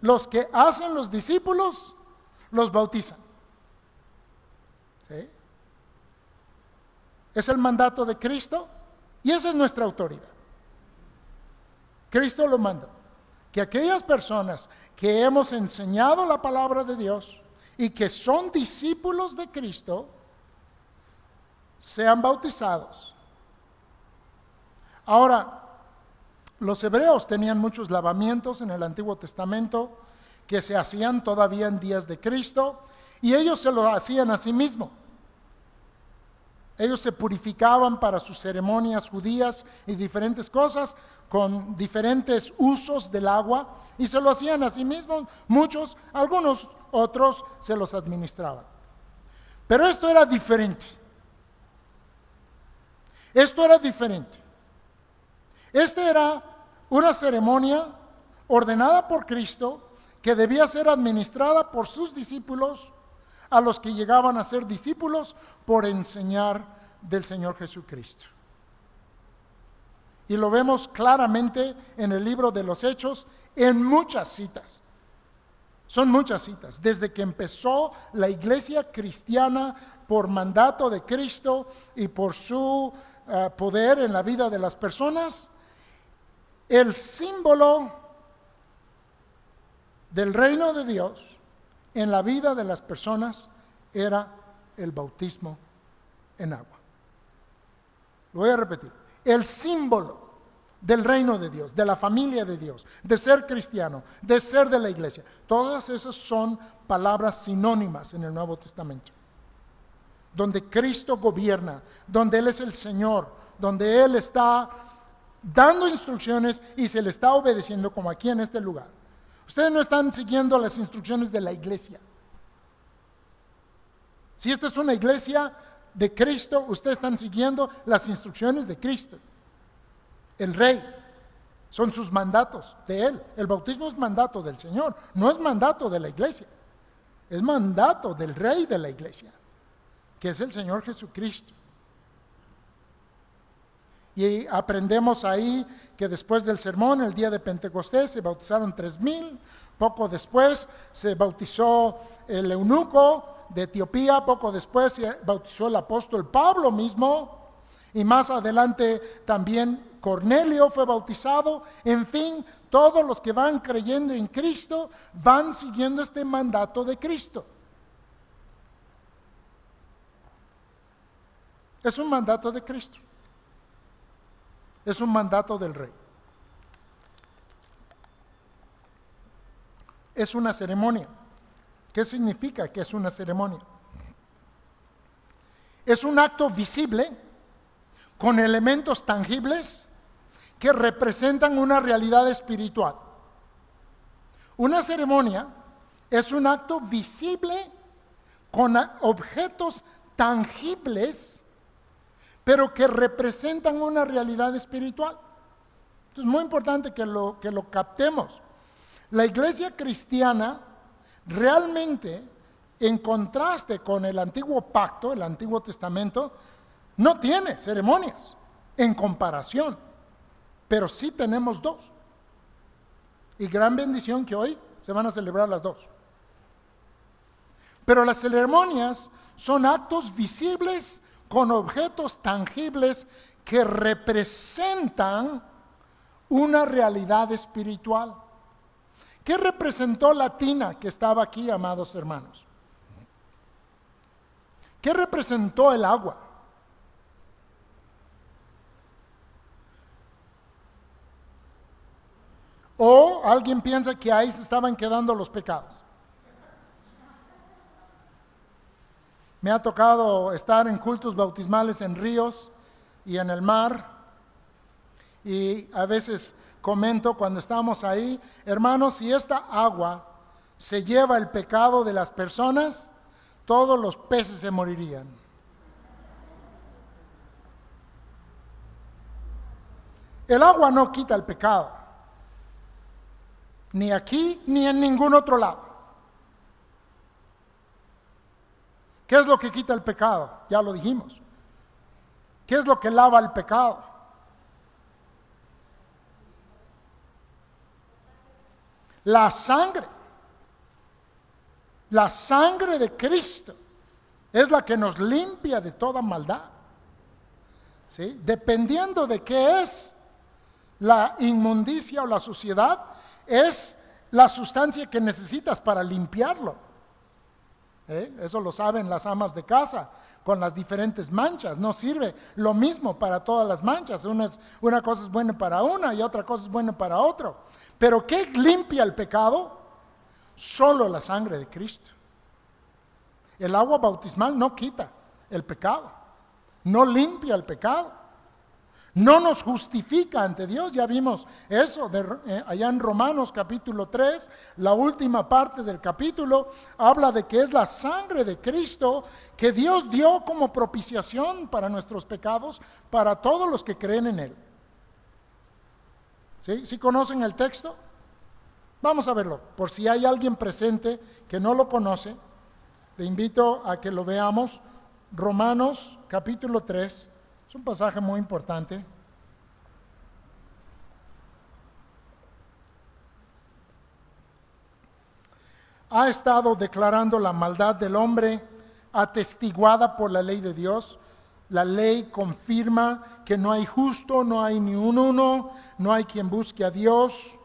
los que hacen los discípulos, los bautizan. Es el mandato de Cristo y esa es nuestra autoridad. Cristo lo manda. Que aquellas personas que hemos enseñado la palabra de Dios y que son discípulos de Cristo, sean bautizados. Ahora, los hebreos tenían muchos lavamientos en el Antiguo Testamento que se hacían todavía en días de Cristo y ellos se lo hacían a sí mismos. Ellos se purificaban para sus ceremonias judías y diferentes cosas con diferentes usos del agua y se lo hacían a sí mismos. Muchos, algunos otros se los administraban. Pero esto era diferente. Esto era diferente. Este era una ceremonia ordenada por Cristo que debía ser administrada por sus discípulos a los que llegaban a ser discípulos por enseñar del Señor Jesucristo. Y lo vemos claramente en el libro de los Hechos en muchas citas. Son muchas citas. Desde que empezó la iglesia cristiana por mandato de Cristo y por su eh, poder en la vida de las personas, el símbolo del reino de Dios en la vida de las personas era el bautismo en agua. Lo voy a repetir. El símbolo del reino de Dios, de la familia de Dios, de ser cristiano, de ser de la iglesia. Todas esas son palabras sinónimas en el Nuevo Testamento. Donde Cristo gobierna, donde Él es el Señor, donde Él está dando instrucciones y se le está obedeciendo como aquí en este lugar. Ustedes no están siguiendo las instrucciones de la iglesia. Si esta es una iglesia de Cristo, ustedes están siguiendo las instrucciones de Cristo. El rey. Son sus mandatos de Él. El bautismo es mandato del Señor, no es mandato de la iglesia. Es mandato del rey de la iglesia, que es el Señor Jesucristo. Y aprendemos ahí que después del sermón, el día de Pentecostés, se bautizaron tres mil. Poco después se bautizó el eunuco de Etiopía. Poco después se bautizó el apóstol Pablo mismo. Y más adelante también Cornelio fue bautizado. En fin, todos los que van creyendo en Cristo van siguiendo este mandato de Cristo. Es un mandato de Cristo. Es un mandato del rey. Es una ceremonia. ¿Qué significa que es una ceremonia? Es un acto visible con elementos tangibles que representan una realidad espiritual. Una ceremonia es un acto visible con objetos tangibles, pero que representan una realidad espiritual. Es muy importante que lo, que lo captemos. La iglesia cristiana realmente, en contraste con el antiguo pacto, el antiguo testamento, no tiene ceremonias en comparación, pero sí tenemos dos. Y gran bendición que hoy se van a celebrar las dos. Pero las ceremonias son actos visibles con objetos tangibles que representan una realidad espiritual. ¿Qué representó la tina que estaba aquí, amados hermanos? ¿Qué representó el agua? O alguien piensa que ahí se estaban quedando los pecados. Me ha tocado estar en cultos bautismales en ríos y en el mar. Y a veces comento cuando estamos ahí, hermanos, si esta agua se lleva el pecado de las personas, todos los peces se morirían. El agua no quita el pecado ni aquí ni en ningún otro lado. ¿Qué es lo que quita el pecado? Ya lo dijimos. ¿Qué es lo que lava el pecado? La sangre. La sangre de Cristo es la que nos limpia de toda maldad. ¿Sí? Dependiendo de qué es la inmundicia o la suciedad, es la sustancia que necesitas para limpiarlo. ¿Eh? Eso lo saben las amas de casa con las diferentes manchas. No sirve lo mismo para todas las manchas. Una, una cosa es buena para una y otra cosa es buena para otro. Pero ¿qué limpia el pecado? Solo la sangre de Cristo. El agua bautismal no quita el pecado, no limpia el pecado. No nos justifica ante Dios, ya vimos eso eh, allá en Romanos capítulo 3, la última parte del capítulo habla de que es la sangre de Cristo que Dios dio como propiciación para nuestros pecados, para todos los que creen en Él. ¿Sí? ¿Sí conocen el texto? Vamos a verlo, por si hay alguien presente que no lo conoce, le invito a que lo veamos. Romanos capítulo 3 es un pasaje muy importante. Ha estado declarando la maldad del hombre atestiguada por la ley de Dios. La ley confirma que no hay justo, no hay ni un uno, no hay quien busque a Dios.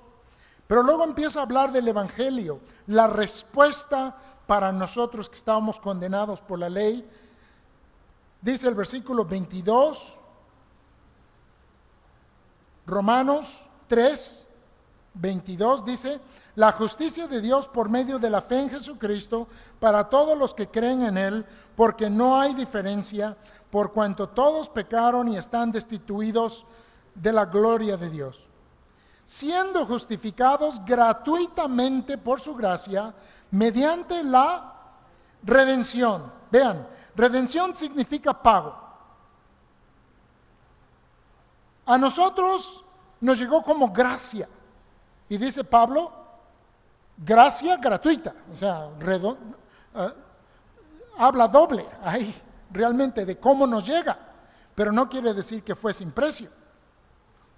Pero luego empieza a hablar del Evangelio, la respuesta para nosotros que estábamos condenados por la ley, Dice el versículo 22, Romanos 3, 22 dice, la justicia de Dios por medio de la fe en Jesucristo para todos los que creen en Él, porque no hay diferencia, por cuanto todos pecaron y están destituidos de la gloria de Dios, siendo justificados gratuitamente por su gracia mediante la redención. Vean, Redención significa pago. A nosotros nos llegó como gracia. Y dice Pablo, gracia gratuita. O sea, eh, habla doble ahí realmente de cómo nos llega. Pero no quiere decir que fue sin precio.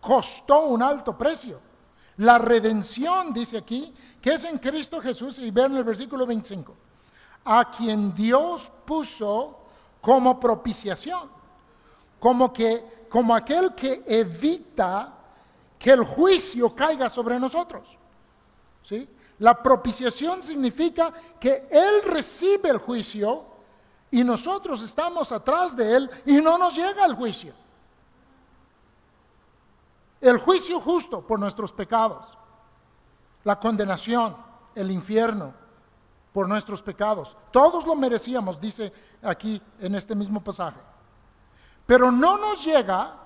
Costó un alto precio. La redención, dice aquí, que es en Cristo Jesús, y vean el versículo 25 a quien Dios puso como propiciación, como que como aquel que evita que el juicio caiga sobre nosotros. ¿Sí? La propiciación significa que Él recibe el juicio y nosotros estamos atrás de Él y no nos llega el juicio. El juicio justo por nuestros pecados, la condenación, el infierno, por nuestros pecados. Todos lo merecíamos, dice aquí en este mismo pasaje. Pero no nos llega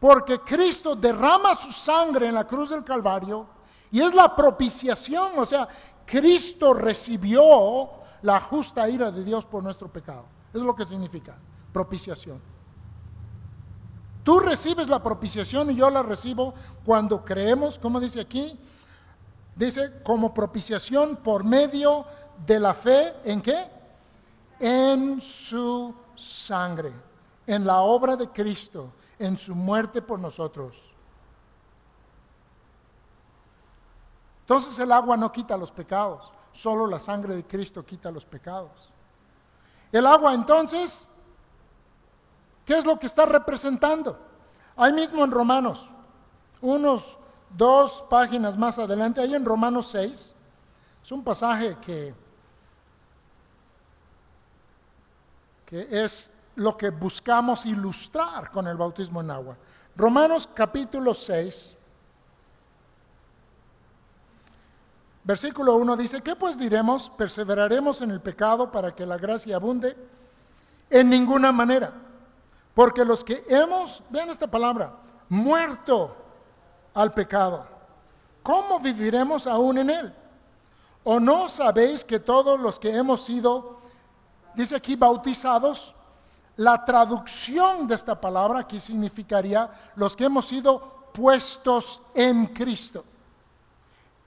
Porque Cristo derrama su sangre en la cruz del Calvario y es la propiciación, o sea, Cristo recibió la justa ira de Dios por nuestro pecado. Es lo que significa propiciación. Tú recibes la propiciación y yo la recibo cuando creemos, como dice aquí, dice como propiciación por medio de la fe en qué? En su sangre, en la obra de Cristo, en su muerte por nosotros. Entonces el agua no quita los pecados, solo la sangre de Cristo quita los pecados. El agua entonces, ¿qué es lo que está representando? Ahí mismo en Romanos, unos dos páginas más adelante, ahí en Romanos 6, es un pasaje que, que es lo que buscamos ilustrar con el bautismo en agua. Romanos capítulo 6, versículo 1 dice, ¿qué pues diremos? ¿Perseveraremos en el pecado para que la gracia abunde? En ninguna manera. Porque los que hemos, vean esta palabra, muerto al pecado, ¿cómo viviremos aún en él? ¿O no sabéis que todos los que hemos sido, dice aquí, bautizados, la traducción de esta palabra aquí significaría los que hemos sido puestos en Cristo?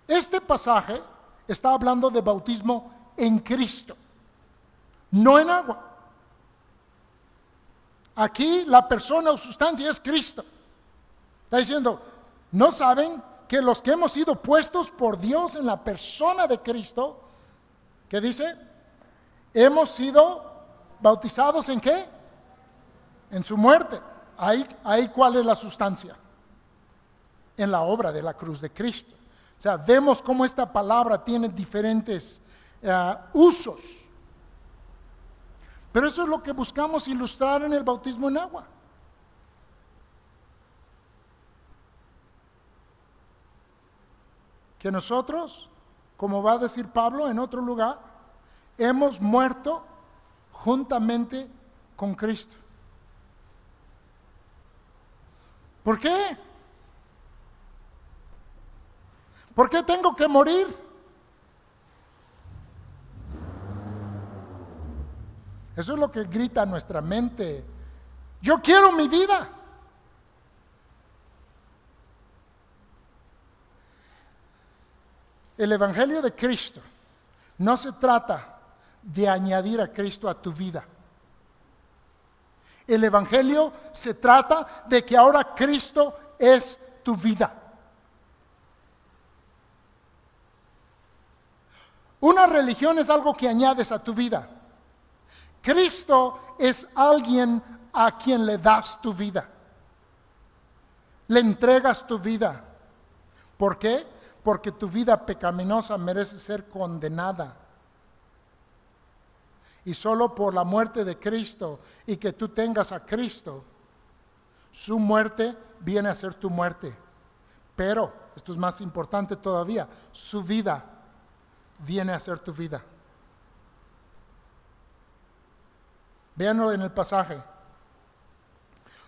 Este pasaje está hablando de bautismo en Cristo, no en agua. Aquí la persona o sustancia es Cristo. Está diciendo, ¿no saben que los que hemos sido puestos por Dios en la persona de Cristo, que dice, hemos sido bautizados en qué? En su muerte. Ahí, ahí cuál es la sustancia. En la obra de la cruz de Cristo. O sea, vemos cómo esta palabra tiene diferentes eh, usos. Pero eso es lo que buscamos ilustrar en el bautismo en agua. Que nosotros, como va a decir Pablo en otro lugar, hemos muerto juntamente con Cristo. ¿Por qué? ¿Por qué tengo que morir? Eso es lo que grita nuestra mente. Yo quiero mi vida. El Evangelio de Cristo no se trata de añadir a Cristo a tu vida. El Evangelio se trata de que ahora Cristo es tu vida. Una religión es algo que añades a tu vida. Cristo es alguien a quien le das tu vida. Le entregas tu vida. ¿Por qué? Porque tu vida pecaminosa merece ser condenada. Y solo por la muerte de Cristo y que tú tengas a Cristo, su muerte viene a ser tu muerte. Pero, esto es más importante todavía, su vida viene a ser tu vida. Véanlo en el pasaje.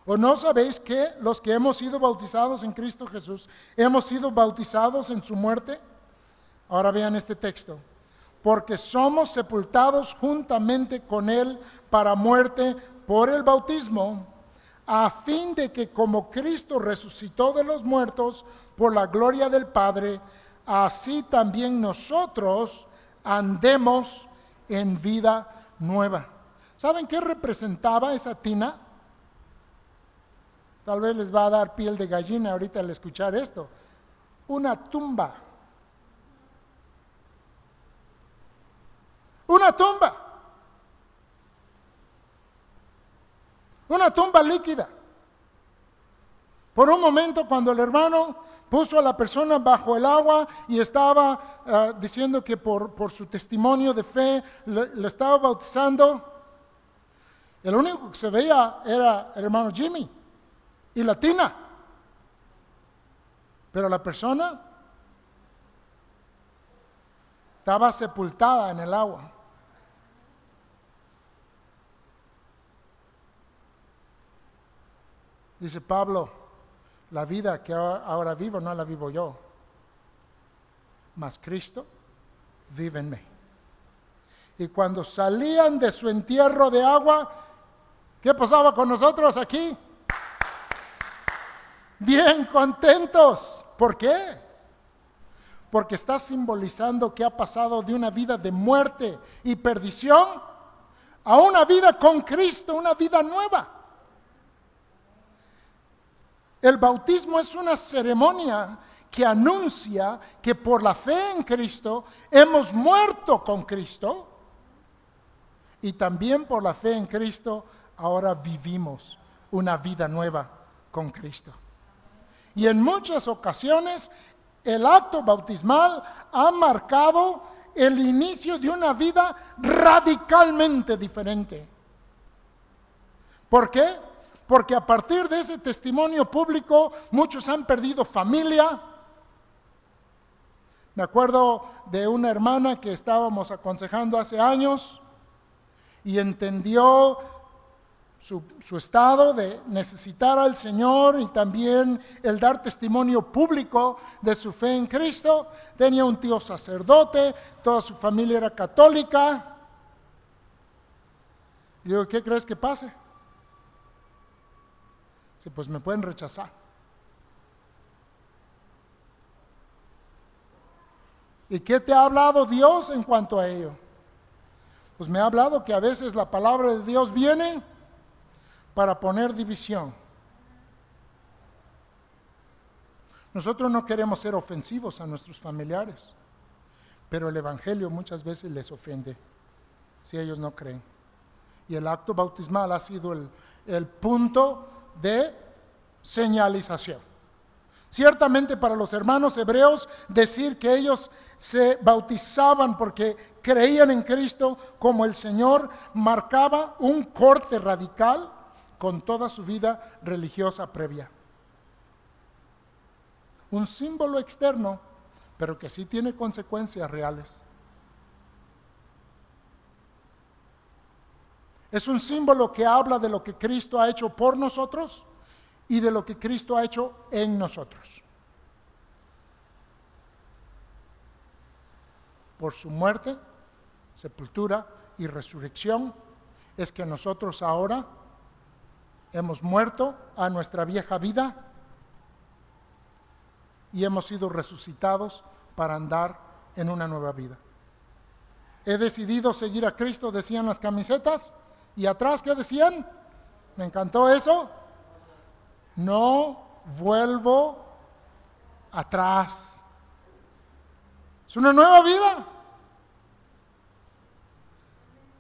¿O no sabéis que los que hemos sido bautizados en Cristo Jesús, hemos sido bautizados en su muerte? Ahora vean este texto. Porque somos sepultados juntamente con Él para muerte por el bautismo, a fin de que como Cristo resucitó de los muertos por la gloria del Padre, así también nosotros andemos en vida nueva. ¿Saben qué representaba esa tina? Tal vez les va a dar piel de gallina ahorita al escuchar esto. Una tumba. Una tumba. Una tumba líquida. Por un momento cuando el hermano puso a la persona bajo el agua y estaba ah, diciendo que por, su testimonio de fe le estaba bautizando, el único que se veía era el hermano Jimmy y la tina. Pero la persona estaba sepultada en el agua. Dice Pablo, la vida que ahora vivo no la vivo yo, mas Cristo vive en mí. Y cuando salían de su entierro de agua, ¿qué pasaba con nosotros aquí? Bien contentos. ¿Por qué? Porque está simbolizando que ha pasado de una vida de muerte y perdición a una vida con Cristo, una vida nueva. El bautismo es una ceremonia que anuncia que por la fe en Cristo hemos muerto con Cristo y también por la fe en Cristo ahora vivimos una vida nueva con Cristo. Y en muchas ocasiones el acto bautismal ha marcado el inicio de una vida radicalmente diferente. ¿Por qué? Porque a partir de ese testimonio público muchos han perdido familia. Me acuerdo de una hermana que estábamos aconsejando hace años y entendió su, estado de necesitar al Señor y también el dar testimonio público de su fe en Cristo. Tenía un tío sacerdote, toda su familia era católica. Y digo, ¿qué crees que pase? Sí, pues me pueden rechazar. ¿Y qué te ha hablado Dios en cuanto a ello? Pues me ha hablado que a veces la palabra de Dios viene para poner división. Nosotros no queremos ser ofensivos a nuestros familiares, pero el Evangelio muchas veces les ofende si ellos no creen. Y el acto bautismal ha sido el, el punto de señalización. Ciertamente para los hermanos hebreos decir que ellos se bautizaban porque creían en Cristo como el Señor marcaba un corte radical con toda su vida religiosa previa. Un símbolo externo, pero que sí tiene consecuencias reales. Es un símbolo que habla de lo que Cristo ha hecho por nosotros y de lo que Cristo ha hecho en nosotros. Por su muerte, sepultura y resurrección es que nosotros ahora hemos muerto a nuestra vieja vida y hemos sido resucitados para andar en una nueva vida. He decidido seguir a Cristo, decían las camisetas, y atrás, ¿qué decían? Me encantó eso. No vuelvo atrás. Es una nueva vida.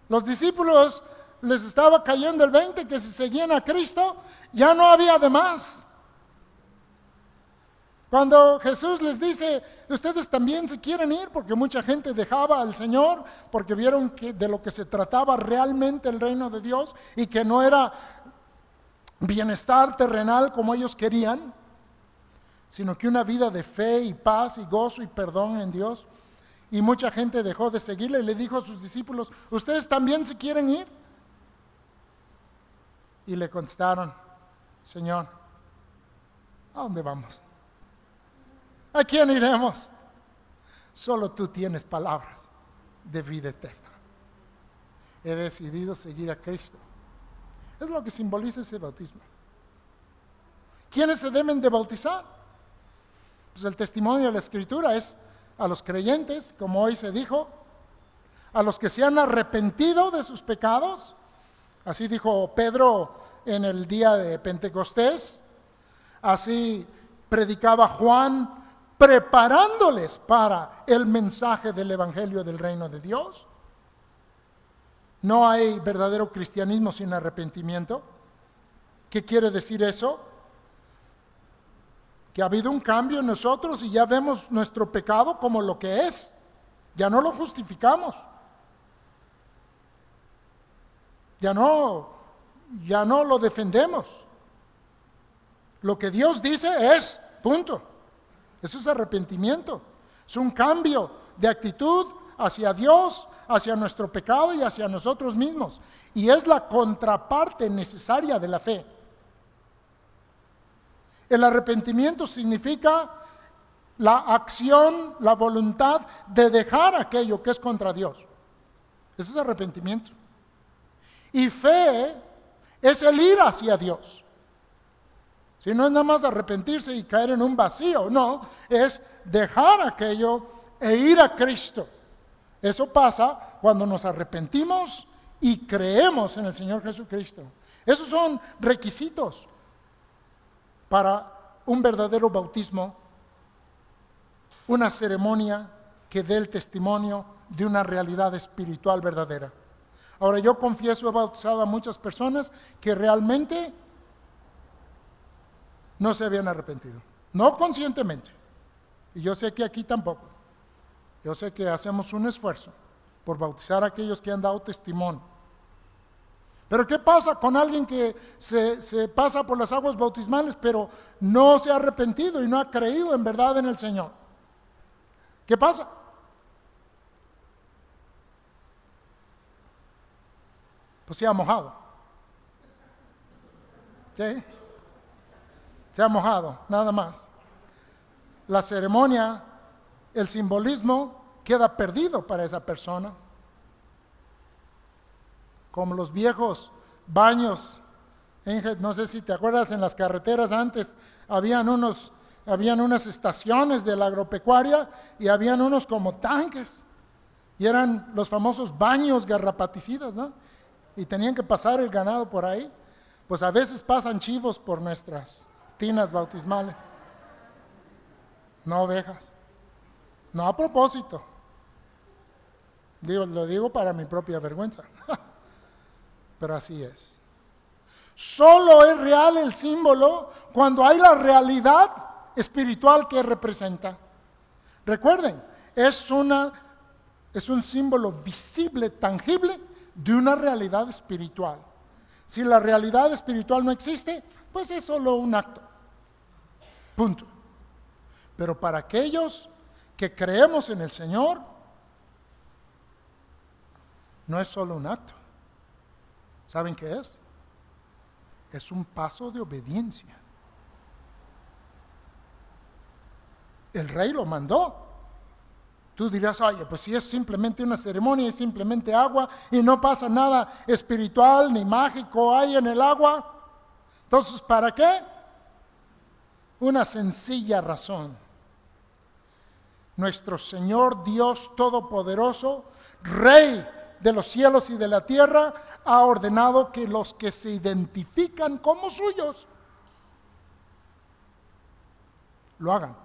Los discípulos les estaba cayendo el 20 que si seguían a Cristo ya no había de más. Cuando Jesús les dice, ustedes también se quieren ir, porque mucha gente dejaba al Señor, porque vieron que de lo que se trataba realmente el reino de Dios y que no era bienestar terrenal como ellos querían, sino que una vida de fe y paz y gozo y perdón en Dios. Y mucha gente dejó de seguirle y le dijo a sus discípulos, ¿ustedes también se quieren ir? Y le contestaron, Señor, ¿a dónde vamos? ¿A quién iremos? Solo tú tienes palabras de vida eterna. He decidido seguir a Cristo. Es lo que simboliza ese bautismo. ¿Quiénes se deben de bautizar? Pues el testimonio de la Escritura es a los creyentes, como hoy se dijo, a los que se han arrepentido de sus pecados Así dijo Pedro en el día de Pentecostés. Así predicaba Juan preparándoles para el mensaje del Evangelio del Reino de Dios. No hay verdadero cristianismo sin arrepentimiento. ¿Qué quiere decir eso? Que ha habido un cambio en nosotros y ya vemos nuestro pecado como lo que es. Ya no lo justificamos. Ya no, ya no lo defendemos. Lo que Dios dice es, punto. Eso es arrepentimiento. Es un cambio de actitud hacia Dios, hacia nuestro pecado y hacia nosotros mismos. Y es la contraparte necesaria de la fe. El arrepentimiento significa la acción, la voluntad de dejar aquello que es contra Dios. Ese es arrepentimiento. Y fe es el ir hacia Dios. Si no es nada más arrepentirse y caer en un vacío, no, es dejar aquello e ir a Cristo. Eso pasa cuando nos arrepentimos y creemos en el Señor Jesucristo. Esos son requisitos para un verdadero bautismo, una ceremonia que dé el testimonio de una realidad espiritual verdadera. Ahora yo confieso, he bautizado a muchas personas que realmente no se habían arrepentido, no conscientemente. Y yo sé que aquí tampoco. Yo sé que hacemos un esfuerzo por bautizar a aquellos que han dado testimonio. Pero ¿qué pasa con alguien que se, se, pasa por las aguas bautismales pero no se ha arrepentido y no ha creído en verdad en el Señor? ¿Qué pasa? Pues se ha mojado. ¿Sí? Se ha mojado, nada más. La ceremonia, el simbolismo queda perdido para esa persona. Como los viejos baños, no sé si te acuerdas, en las carreteras antes habían unos, habían unas estaciones de la agropecuaria y habían unos como tanques. Y eran los famosos baños garrapaticidas, ¿no? Y tenían que pasar el ganado por ahí, pues a veces pasan chivos por nuestras tinas bautismales, no ovejas. No a propósito. Digo, lo digo para mi propia vergüenza. Pero así es. Solo es real el símbolo cuando hay la realidad espiritual que representa. Recuerden, es, una, es un símbolo visible, tangible, de una realidad espiritual. Si la realidad espiritual no existe, pues es solo un acto. Punto. Pero para aquellos que creemos en el Señor, no es solo un acto. ¿Saben qué es? Es un paso de obediencia. El rey lo mandó. Tú dirás, oye, pues si es simplemente una ceremonia, es simplemente agua y no pasa nada espiritual ni mágico hay en el agua. Entonces, ¿para qué? Una sencilla razón. Nuestro Señor Dios Todopoderoso, Rey de los cielos y de la tierra, ha ordenado que los que se identifican como suyos lo hagan.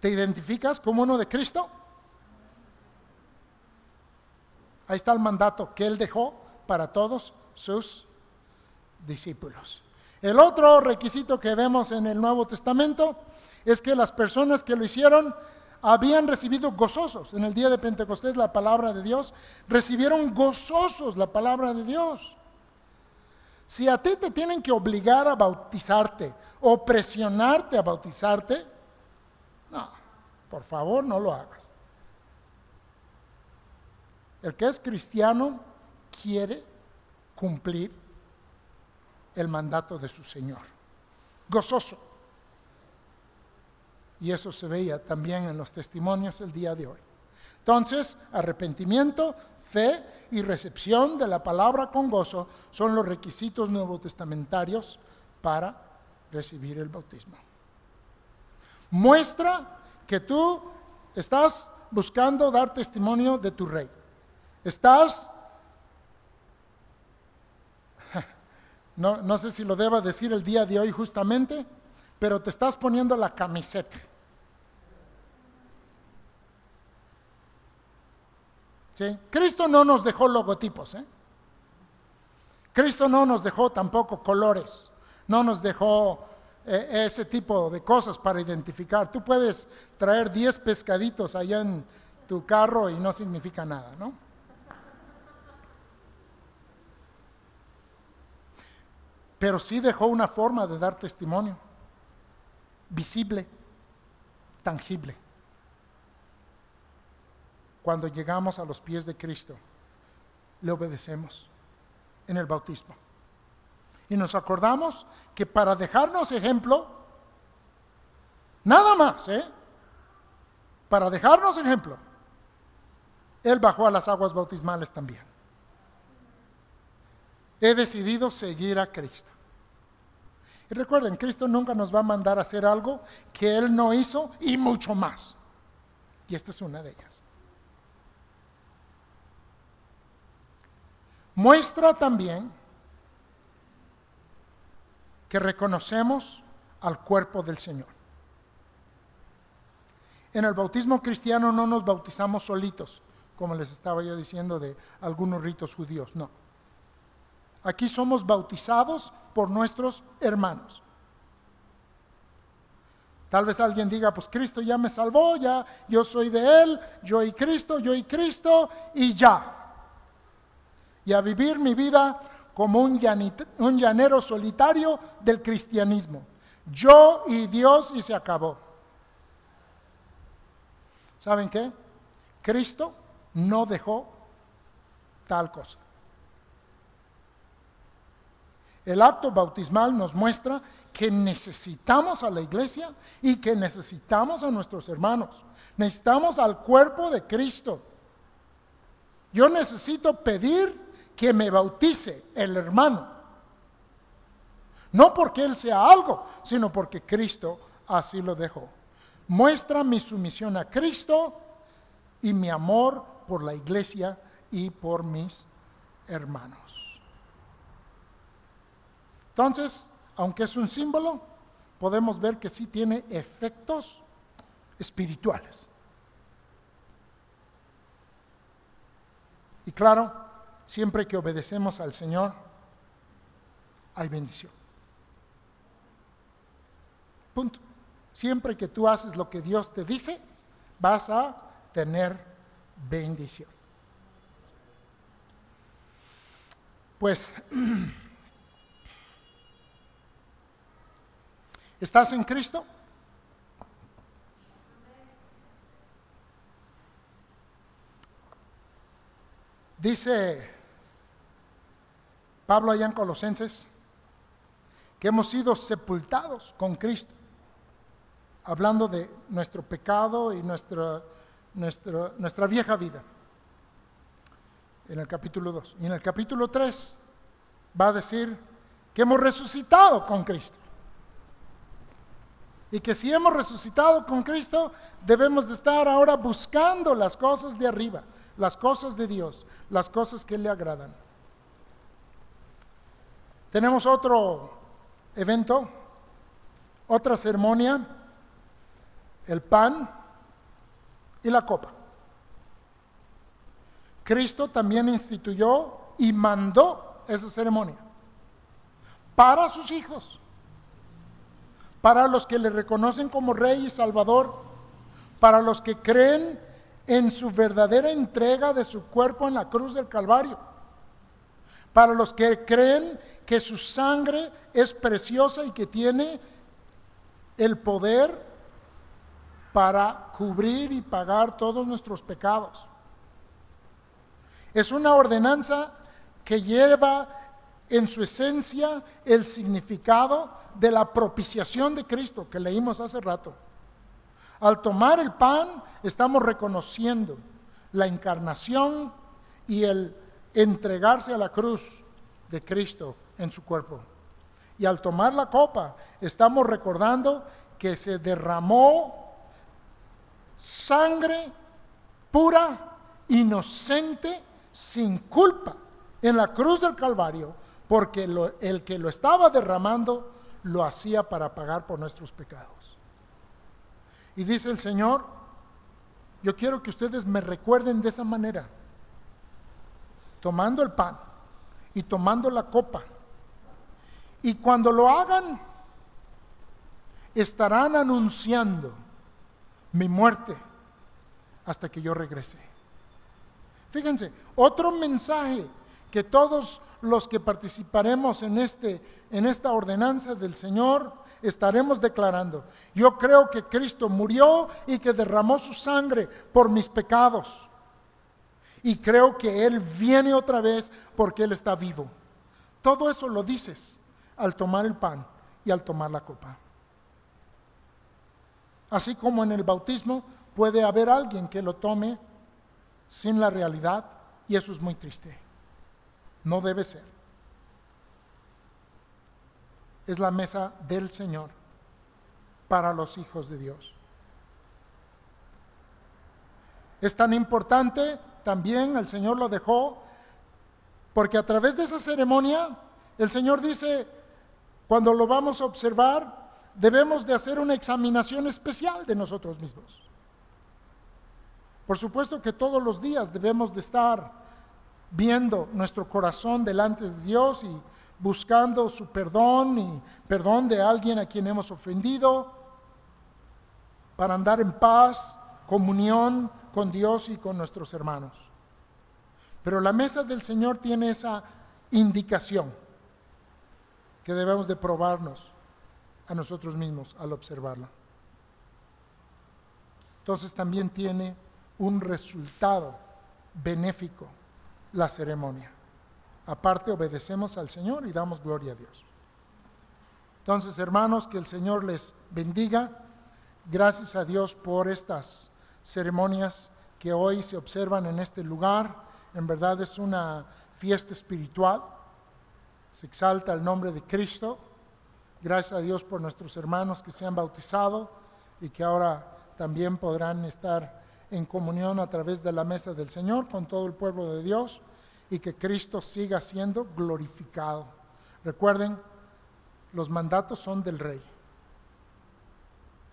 ¿Te identificas como uno de Cristo? Ahí está el mandato que Él dejó para todos sus discípulos. El otro requisito que vemos en el Nuevo Testamento es que las personas que lo hicieron habían recibido gozosos. En el día de Pentecostés la palabra de Dios, recibieron gozosos la palabra de Dios. Si a ti te tienen que obligar a bautizarte o presionarte a bautizarte, por favor no lo hagas. El que es cristiano quiere cumplir el mandato de su Señor. Gozoso. Y eso se veía también en los testimonios el día de hoy. Entonces, arrepentimiento, fe y recepción de la palabra con gozo son los requisitos nuevo testamentarios para recibir el bautismo muestra que tú estás buscando dar testimonio de tu rey. Estás, no, no sé si lo deba decir el día de hoy justamente, pero te estás poniendo la camiseta. ¿Sí? Cristo no nos dejó logotipos. ¿eh? Cristo no nos dejó tampoco colores. No nos dejó e, ese tipo de cosas para identificar. Tú puedes traer 10 pescaditos allá en tu carro y no significa nada, ¿no? Pero sí dejó una forma de dar testimonio, visible, tangible. Cuando llegamos a los pies de Cristo, le obedecemos en el bautismo. Y nos acordamos que para dejarnos ejemplo, nada más, ¿eh? Para dejarnos ejemplo, Él bajó a las aguas bautismales también. He decidido seguir a Cristo. Y recuerden, Cristo nunca nos va a mandar a hacer algo que Él no hizo y mucho más. Y esta es una de ellas. Muestra también que reconocemos al cuerpo del Señor. En el bautismo cristiano no nos bautizamos solitos, como les estaba yo diciendo de algunos ritos judíos, no. Aquí somos bautizados por nuestros hermanos. Tal vez alguien diga, pues Cristo ya me salvó, ya yo soy de Él, yo y Cristo, yo y Cristo, y ya. Y a vivir mi vida como un, llanero solitario del cristianismo. Yo y Dios y se acabó. ¿Saben qué? Cristo no dejó tal cosa. El acto bautismal nos muestra que necesitamos a la iglesia y que necesitamos a nuestros hermanos. Necesitamos al cuerpo de Cristo. Yo necesito pedir que me bautice el hermano. No porque él sea algo, sino porque Cristo así lo dejó. Muestra mi sumisión a Cristo y mi amor por la iglesia y por mis hermanos. Entonces, aunque es un símbolo, podemos ver que sí tiene efectos espirituales. Y claro, siempre que obedecemos al Señor, hay bendición. Punto. Siempre que tú haces lo que Dios te dice, vas a tener bendición. Pues, ¿estás en Cristo? Dice Pablo allá en Colosenses, que hemos sido sepultados con Cristo, hablando de nuestro pecado y nuestra, nuestra, vieja vida, en el capítulo 2. Y en el capítulo 3 va a decir que hemos resucitado con Cristo. Y que si hemos resucitado con Cristo, debemos de estar ahora buscando las cosas de arriba, las cosas de Dios, las cosas que le agradan. Tenemos otro evento, otra ceremonia, el pan y la copa. Cristo también instituyó y mandó esa ceremonia para sus hijos, para los que le reconocen como Rey y Salvador, para los que creen en su verdadera entrega de su cuerpo en la cruz del Calvario para los que creen que su sangre es preciosa y que tiene el poder para cubrir y pagar todos nuestros pecados. Es una ordenanza que lleva en su esencia el significado de la propiciación de Cristo que leímos hace rato. Al tomar el pan estamos reconociendo la encarnación y el entregarse a la cruz de Cristo en su cuerpo. Y al tomar la copa, estamos recordando que se derramó sangre pura, inocente, sin culpa, en la cruz del Calvario, porque el que lo estaba derramando lo hacía para pagar por nuestros pecados. Y dice el Señor, yo quiero que ustedes me recuerden de esa manera tomando el pan y tomando la copa. Y cuando lo hagan, estarán anunciando mi muerte hasta que yo regrese. Fíjense, otro mensaje que todos los que participaremos en, este, en esta ordenanza del Señor estaremos declarando. Yo creo que Cristo murió y que derramó su sangre por mis pecados. Y creo que Él viene otra vez porque Él está vivo. Todo eso lo dices al tomar el pan y al tomar la copa. Así como en el bautismo puede haber alguien que lo tome sin la realidad y eso es muy triste. No debe ser. Es la mesa del Señor para los hijos de Dios. Es tan importante, también el Señor lo dejó, porque a través de esa ceremonia, el Señor dice, cuando lo vamos a observar, debemos de hacer una examinación especial de nosotros mismos. Por supuesto que todos los días debemos de estar viendo nuestro corazón delante de Dios y buscando su perdón y perdón de alguien a quien hemos ofendido para andar en paz, comunión con Dios y con nuestros hermanos. Pero la mesa del Señor tiene esa indicación que debemos de probarnos a nosotros mismos al observarla. Entonces también tiene un resultado benéfico la ceremonia. Aparte obedecemos al Señor y damos gloria a Dios. Entonces, hermanos, que el Señor les bendiga. Gracias a Dios por estas ceremonias que hoy se observan en este lugar. En verdad es una fiesta espiritual. Se exalta el nombre de Cristo. Gracias a Dios por nuestros hermanos que se han bautizado y que ahora también podrán estar en comunión a través de la mesa del Señor con todo el pueblo de Dios y que Cristo siga siendo glorificado. Recuerden, los mandatos son del rey,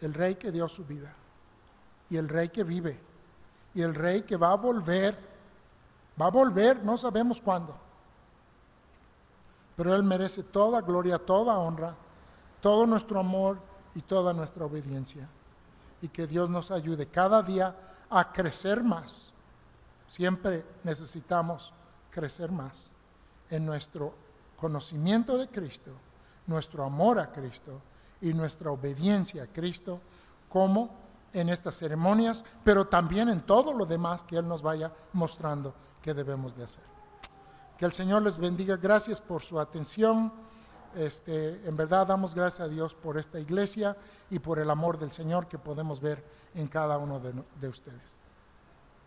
el rey que dio su vida y el rey que vive y el rey que va a volver, va a volver, no sabemos cuándo, pero Él merece toda gloria, toda honra, todo nuestro amor y toda nuestra obediencia. Y que Dios nos ayude cada día a crecer más. Siempre necesitamos crecer más en nuestro conocimiento de Cristo, nuestro amor a Cristo y nuestra obediencia a Cristo como en estas ceremonias, pero también en todo lo demás que Él nos vaya mostrando que debemos de hacer. Que el Señor les bendiga. Gracias por su atención. Este, en verdad damos gracias a Dios por esta iglesia y por el amor del Señor que podemos ver en cada uno de, de ustedes.